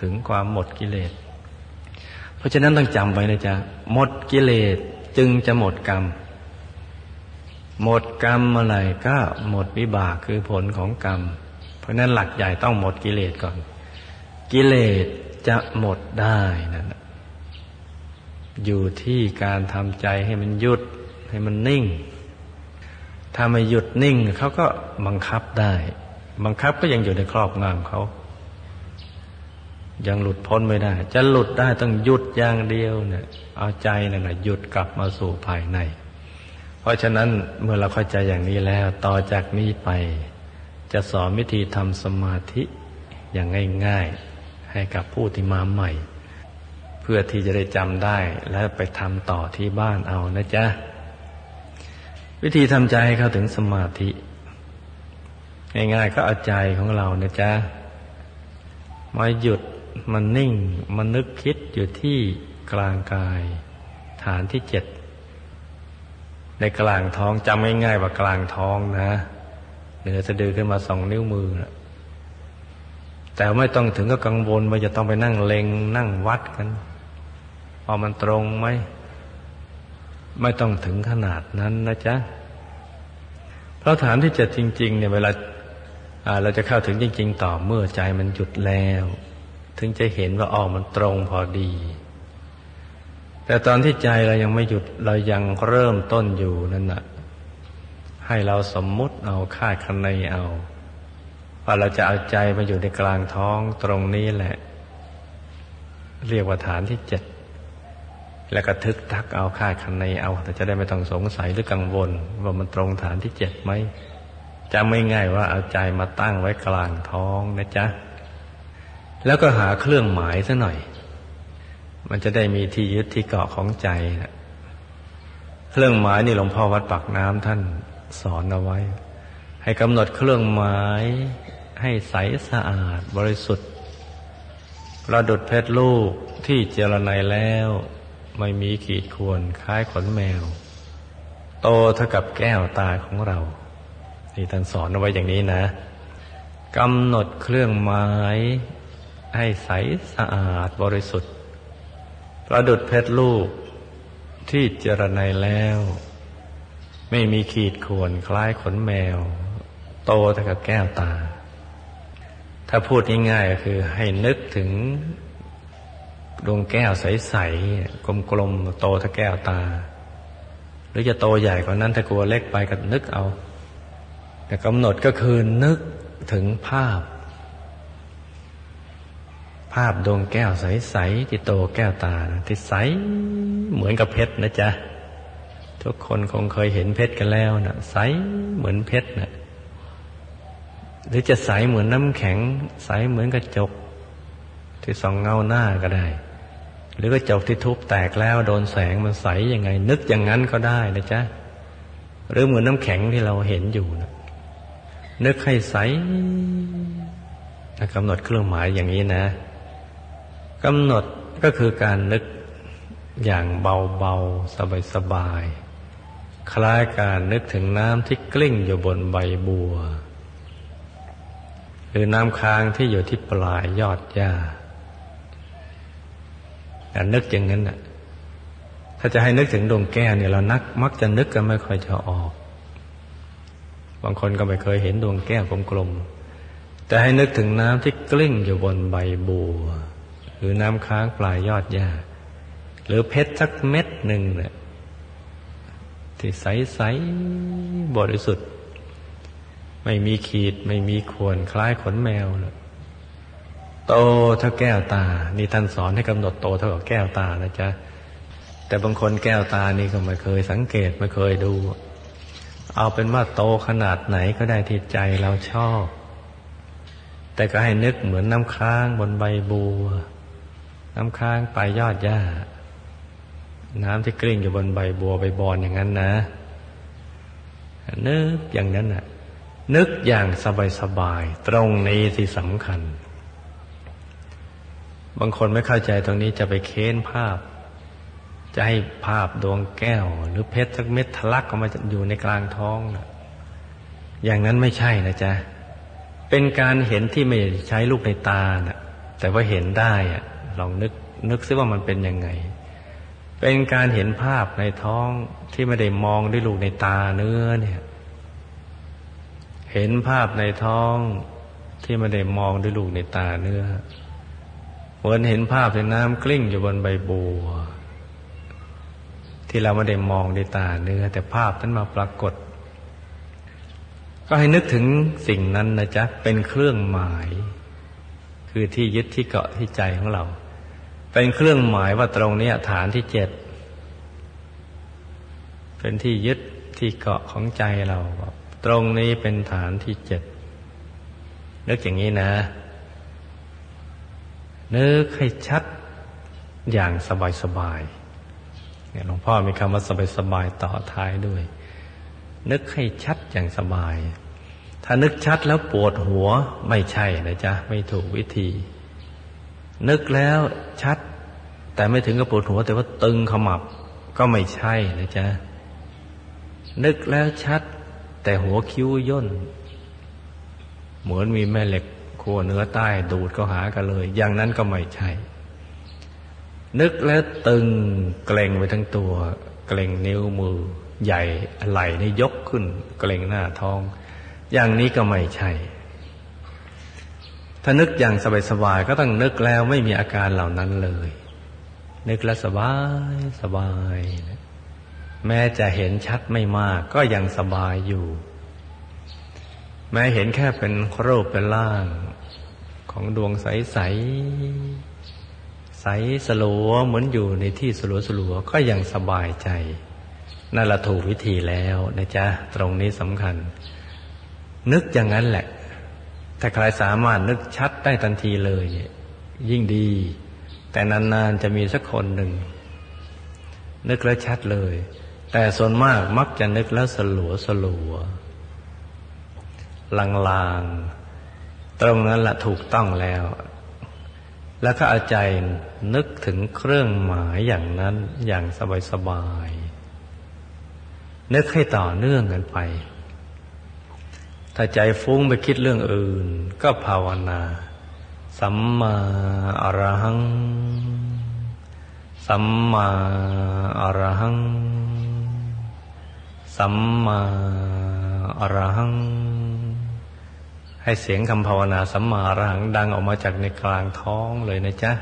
ถึงความหมดกิเลส เพราะฉะนั้นต้องจำไว้นะจ๊ะ หมดกิเลสจึงจะหมดกรรม หมดกรรมเมื่อไหร่ก็หมดวิบากคือผลของกรรม เพราะนั้นหลักใหญ่ต้องหมดกิเลสก่อน กิเลสจะหมดได้นั่นอยู่ที่การทำใจให้มันหยุดให้มันนิ่ง ถ้าไม่หยุดนิ่งเขาก็บังคับได้ บังคับก็ยังอยู่ในครอบงำเขา ยังหลุดพ้นไม่ได้ จะหลุดได้ต้องหยุดอย่างเดียวเนี่ยเอาใจนั่นแหละหยุดกลับมาสู่ภายใน เพราะฉะนั้นเมื่อเราเข้าใจอย่างนี้แล้ว ต่อจากนี้ไป จะสอนวิธีทำสมาธิอย่างง่ายๆ ให้กับผู้ที่มาใหม่ เพื่อที่จะได้จำได้และไปทำต่อที่บ้านเอานะจ๊ะ วิธีทำใจให้เข้าถึงสมาธิ ง่ายๆก็เอาใจของเรานะจ๊ะมาหยุดมันนิ่ง มันนึกคิดอยู่ที่กลางกาย ฐานที่เจ็ด ในกลางท้องจำง่ายๆว่ากลางท้องนะ เหนือสะดือขึ้นมาสองนิ้วมือนะแต่ไม่ต้องถึงก็กังวลว่าจะต้องไปนั่งเลงนั่งวัดกันพอมันตรงไหมไม่ต้องถึงขนาดนั้นนะจ๊ะเพราะฐานที่เจ็ดจริง ๆ เนี่ยเวลาเราจะเข้าถึงจริง ๆ ต่อเมื่อใจมันหยุดแล้ว ถึงจะเห็นว่าออกมันตรงพอดี แต่ตอนที่ใจเรายังไม่หยุดเรายังเริ่มต้นอยู่นั่นนะให้เราสมมุติเอาคาดคะเนเอา ว่าเราจะเอาใจมาอยู่ในกลางท้องตรงนี้แหละ เรียกว่าฐานที่เจ็ดแล้วก็ทึกทักเอาคาดคะเนเอา แต่จะได้ไม่ต้องสงสัยหรือกังวล ว่ามันตรงฐานที่เจ็ดไหมจำไม่ง่ายว่าเอาใจมาตั้งไว้กลางท้องนะจ๊ะแล้วก็หาเครื่องหมายซะหน่อย มันจะได้มีที่ยึดที่เกาะของใจนะเครื่องหมายนี่หลวงพ่อวัดปากน้ำท่านสอนเอาไว้ ให้กำหนดเครื่องหมายให้ใสสะอาดบริสุทธิ์ประดุดเพชรลูกที่เจรไนแล้ว ไม่มีขีดข่วนคล้ายขนแมว โตเท่ากับแก้วตาของเรา นี่ท่านสอนเอาไว้อย่างนี้นะกำหนดเครื่องหมายให้ใสสะอาดบริสุทธิ์ ประดุดเพชรลูกที่เจรไนแล้ว ไม่มีขีดข่วนคล้ายขนแมว โตเท่ากับแก้วตา ถ้าพูดง่ายๆก็คือให้นึกถึงดวงแก้วใสๆกลมๆโตเท่าแก้วตา หรือจะโตใหญ่กว่านั้นถ้ากลัวเล็กไปก็นึกเอา แต่กำหนดก็คือนึกถึงภาพ ภาพดวงแก้วใสๆที่โตแก้วตาที่ใสเหมือนกับเพชรนะจ๊ะ ทุกคนคงเคยเห็นเพชรกันแล้วนะใสเหมือนเพชรนะหรือจะใสเหมือนน้ำแข็ง ใสเหมือนกระจก ที่ส่องเงาหน้าก็ได้ หรือกระจกที่ทุบแตกแล้วโดนแสงมันใสยังไง นึกอย่างนั้นก็ได้นะจ๊ะหรือเหมือนน้ำแข็งที่เราเห็นอยู่นะนึกให้ใสกำหนดเครื่องหมายอย่างนี้นะ กำหนดก็คือการนึกอย่างเบาๆ สบายๆ คล้ายการนึกถึงน้ำที่กลิ้งอยู่บนใบบัว หรือน้ำค้างที่อยู่ที่ปลายยอดหญ้าการนึกอย่างนั้นน่ะถ้าจะให้นึกถึงดวงแก้วเนี่ยเรานัก มักจะนึกกันไม่ค่อยจะออก บางคนก็ไม่เคยเห็นดวงแก้วกลมๆแต่ให้นึกถึงน้ำที่กลิ้งอยู่บนใบบัว รือน้ำค้างปลายยอดหญ้าหรือเพชรสักเม็ดหนึ่งเนี่ยที่ใสๆบริสุทธิ์ ไม่มีขีดไม่มีขวนคล้ายขนแมวเลยโตเท่าแก้วตา นี่ท่านสอนให้กำหนดโตเท่ากับแก้วตานะจ๊ะแต่บางคนแก้วตานี่ก็ไม่เคยสังเกตไม่เคยดู เอาเป็นว่าโตขนาดไหนก็ได้ที่ใจเราชอบ แต่ก็ให้นึกเหมือนน้ำค้างบนใบบัว น้ำค้างไปยอดหญ้า น้ำที่กลิ้งอยู่บนใบบัวใบบอนอย่างนั้นนะ นึกอย่างนั้นน่ะ นึกอย่างสบายๆตรงนี้ที่สำคัญ บางคนไม่เข้าใจตรงนี้จะไปเค้นภาพ จะให้ภาพดวงแก้ว หรือเพชรสักเม็ดทะลักออกมาอยู่ในกลางท้องนะอย่างนั้นไม่ใช่นะจ๊ะ เป็นการเห็นที่ไม่ใช้ลูกในตานะแต่ว่าเห็นได้อะ ลองนึกนึกซิว่ามันเป็นยังไง เป็นการเห็นภาพในท้องที่ไม่ได้มองด้วยลูกในตาเนื้อเนี่ย เห็นภาพในท้องที่ไม่ได้มองด้วยลูกในตาเนื้อเหมือนเห็นภาพในน้ำกลิ้งอยู่บนใบบัว ที่เราไม่ได้มองด้วยตาเนื้อ แต่ภาพนั้นมาปรากฏ ก็ให้นึกถึงสิ่งนั้นนะจ๊ะเป็นเครื่องหมาย คือที่ยึดที่เกาะที่ใจของเรา เป็นเครื่องหมายว่าตรงนี้ฐานที่เจ็ด เป็นที่ยึดที่เกาะของใจเรา ตรงนี้เป็นฐานที่เจ็ด นึกอย่างนี้นะ นึกให้ชัดอย่างสบายๆเนี่ยหลวงพ่อมีคำว่าสบายๆต่อท้ายด้วย นึกให้ชัดอย่างสบาย ถ้านึกชัดแล้วปวดหัวไม่ใช่นะจ๊ะ ไม่ถูกวิธี นึกแล้วชัด แต่ไม่ถึงกับปวดหัว แต่ว่าตึงขมับก็ไม่ใช่นะจ๊ะนึกแล้วชัด แต่หัวคิ้วย่น เหมือนมีแม่เหล็กขั้วเนื้อใต้ดูดก็หากันเลย อย่างนั้นก็ไม่ใช่ นึกแล้วตึงเกร็งไปทั้งตัว เกร็งนิ้วมือ ใหญ่ไหล่นี่ยกขึ้น เกร็งหน้าท้อง อย่างนี้ก็ไม่ใช่ ถ้านึกอย่างสบายๆก็ต้องนึกแล้วไม่มีอาการเหล่านั้นเลย นึกแล้วสบายสบายแม้จะเห็นชัดไม่มากก็ยังสบายอยู่ แม้เห็นแค่เป็นรูปเป็นล่าง ของดวงใสใสใสสลัวเหมือนอยู่ในที่สลัวสลัวก็ยังสบายใจนั่นละถูกวิธีแล้วนะจ๊ะ ตรงนี้สำคัญ นึกอย่างนั้นแหละ ถ้าใครสามารถนึกชัดได้ทันทีเลย ยิ่งดี แต่นานๆจะมีสักคนหนึ่ง นึกแล้วชัดเลย แต่ส่วนมากมักจะนึกแล้วสลัวสลัวลางๆ ตรงนั้นละถูกต้องแล้ว แล้วก็เอาใจนึกถึงเครื่องหมายอย่างนั้นอย่างสบายๆนึกให้ต่อเนื่องกันไป ถ้าใจฟุ้งไปคิดเรื่องอื่น ก็ภาวนา สัมมาอรหัง สัมมาอรหัง สัมมาอรหัง ให้เสียงคำภาวนาสัมมาอรหังดังออกมาจากในกลางท้องเลยนะจ๊ะ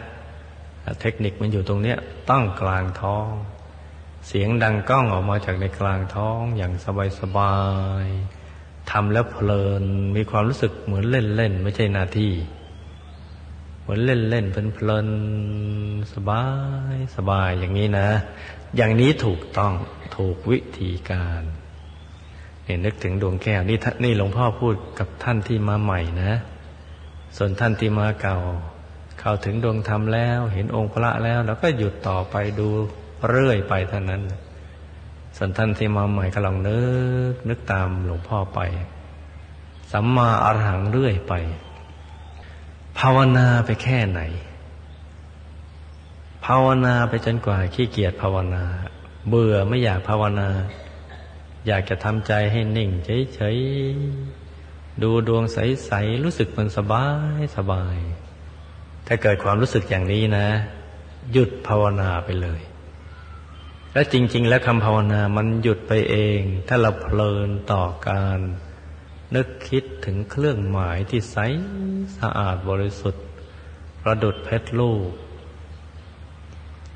เทคนิคมันอยู่ตรงเนี้ยต้องกลางท้อง เสียงดังก้องออกมาจากในกลางท้องอย่างสบายๆ ทำแล้วเพลินมีความรู้สึกเหมือนเล่นๆไม่ใช่นาที่ เหมือนเล่นๆเพลินๆสบายสบายอย่างนี้นะ อย่างนี้ถูกต้องถูกวิธีการเนี่ยนึกถึงดวงแก้วนี่นี่หลวงพ่อพูดกับท่านที่มาใหม่นะ ส่วนท่านที่มาเก่า เข้าถึงดวงธรรมแล้ว เห็นองค์พระแล้ว แล้วก็หยุดต่อไปดูเรื่อยไปเท่านั้น ส่วนท่านที่มาใหม่ก็ลองนึกนึกตามหลวงพ่อไป สัมมาอรหังเรื่อยไป ภาวนาไปแค่ไหน ภาวนาไปจนกว่าขี้เกียจภาวนา เบื่อไม่อยากภาวนา อยากจะทำใจให้นิ่งเฉยๆ ดูดวงใสๆ รู้สึกมันสบายสบาย ถ้าเกิดความรู้สึกอย่างนี้นะ หยุดภาวนาไปเลย และจริง ๆ แล้วคำภาวนามันหยุดไปเอง ถ้าเราเพลินต่อการ นึกคิดถึงเครื่องหมายที่ใสสะอาดบริสุทธิ์ประดุดเพชรลูก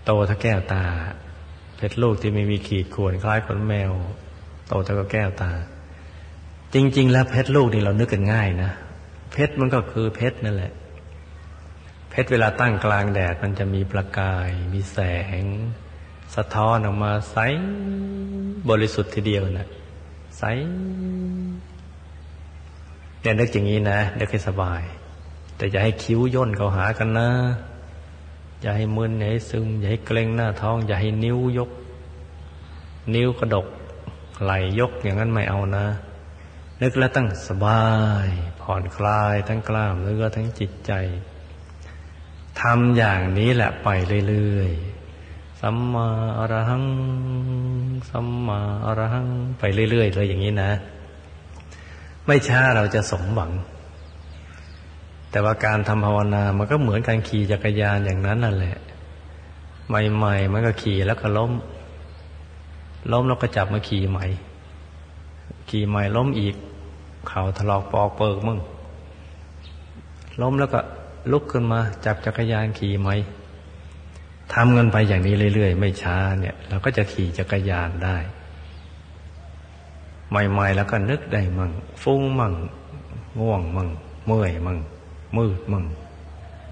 โตถ้าแก้วตา เพชรลูกที่ไม่มีขีดข่วนคล้ายขนแมว โตเท่ากับแก้วตา จริง ๆ แล้วเพชรลูกนี่เรานึกกันง่ายนะ เพชรมันก็คือเพชรนั่นแหละ เพชรเวลาตั้งกลางแดดมันจะมีประกาย มีแสง สะท้อนออกมาใสบริสุทธิ์ทีเดียวนะใสเนี่ยนึกอย่างนี้นะนึกให้สบาย แต่อย่าให้คิ้วย่นเขาหากันนะอย่าให้มึนอย่าให้ซึมอย่าให้เกร็งหน้าท้อง อย่าให้นิ้วยก นิ้วกระดก ไหลยกอย่างนั้นไม่เอานะ นึกแล้วตั้งสบาย ผ่อนคลายทั้งกล้ามเนื้อทั้งจิตใจทำอย่างนี้แหละไปเรื่อยๆ สัมมาอรหัง สัมมาอรหัง ไปเรื่อยๆเลยอย่างนี้นะ ไม่ช้าเราจะสมหวัง แต่ว่าการทำภาวนา มันก็เหมือนการขี่จักรยานอย่างนั้นนั่นแหละ ใหม่ๆ มันก็ขี่แล้วก็ล้ม ล้มแล้วก็จับมาขี่ใหม่ ขี่ใหม่ล้มอีก เข่าถลอกปอกเปิกมึง ล้มแล้วก็ลุกขึ้นมา จับจักรยานขี่ใหม่ ทำกันไปอย่างนี้เรื่อยๆ ไม่ช้าเนี่ย เราก็จะขี่จักรยานได้ ใหม่ๆแล้วก็นึกได้มั่งฟุ้งมั่งง่วงมั่งเมื่อยมั่งมืดมั่ง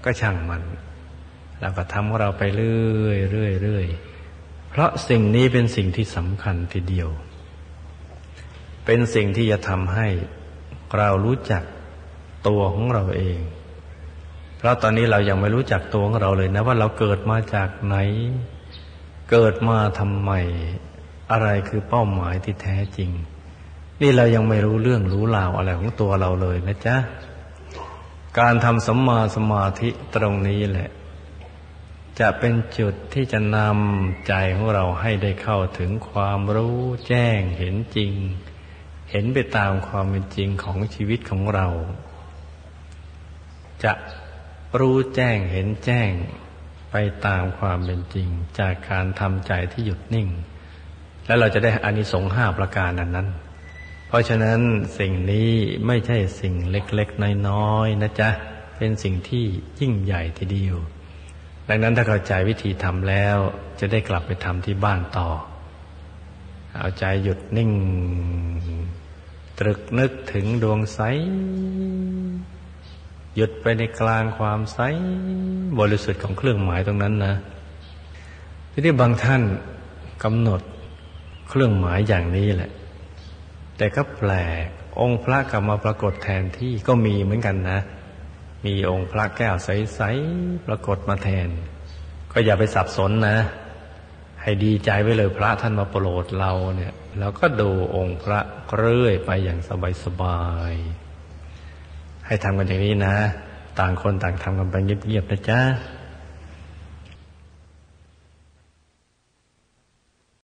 ก็ช่างมันเราก็ทำของเราไปเรื่อยเรื่อยเรื่อยเพราะสิ่งนี้เป็นสิ่งที่สำคัญทีเดียว เป็นสิ่งที่จะทำให้เรารู้จักตัวของเราเอง ราะตอนนี้เรายังไม่รู้จักตัวของเราเลยนะ ว่าเราเกิดมาจากไหน เกิดมาทำไม อะไรคือเป้าหมายที่แท้จริง นี่เรายังไม่รู้เรื่องรู้ราวอะไรของตัวเราเลยนะจ๊ะ การทำสัมมาสมาธิตรงนี้แหละ จะเป็นจุดที่จะนำใจของเราให้ได้เข้าถึงความรู้แจ้งเห็นจริง เห็นไปตามความเป็นจริงของชีวิตของเรา จะ รู้แจ้งเห็นแจ้งไปตามความเป็นจริง จากการทำใจที่หยุดนิ่ง แล้วเราจะได้อานิสงส์ห้าประการนั้นนั้น เพราะฉะนั้นสิ่งนี้ไม่ใช่สิ่งเล็กๆน้อยๆนะจ๊ะ เป็นสิ่งที่ยิ่งใหญ่ทีเดียว ดังนั้นถ้าเข้าใจวิธีทำแล้ว จะได้กลับไปทำที่บ้านต่อ เอาใจหยุดนิ่ง ตรึกนึกถึงดวงใส หยุดไปในกลางความใสบริสุทธิ์ของเครื่องหมายตรงนั้นนะ ทีนี้บางท่านกำหนดเครื่องหมายอย่างนี้แหละ แต่ก็แปลกองค์พระกลับมาปรากฏแทนที่ก็มีเหมือนกันนะ มีองค์พระแก้วใสๆปรากฏมาแทน ก็อย่าไปสับสนนะ ให้ดีใจไว้เลยพระท่านมาโปรดเราเนี่ยเราก็ดูองค์พระเรื่อยไปอย่างสบายๆ ให้ทำกันอย่างนี้นะ ต่างคนต่างทำกันไปเงียบๆนะจ๊ะ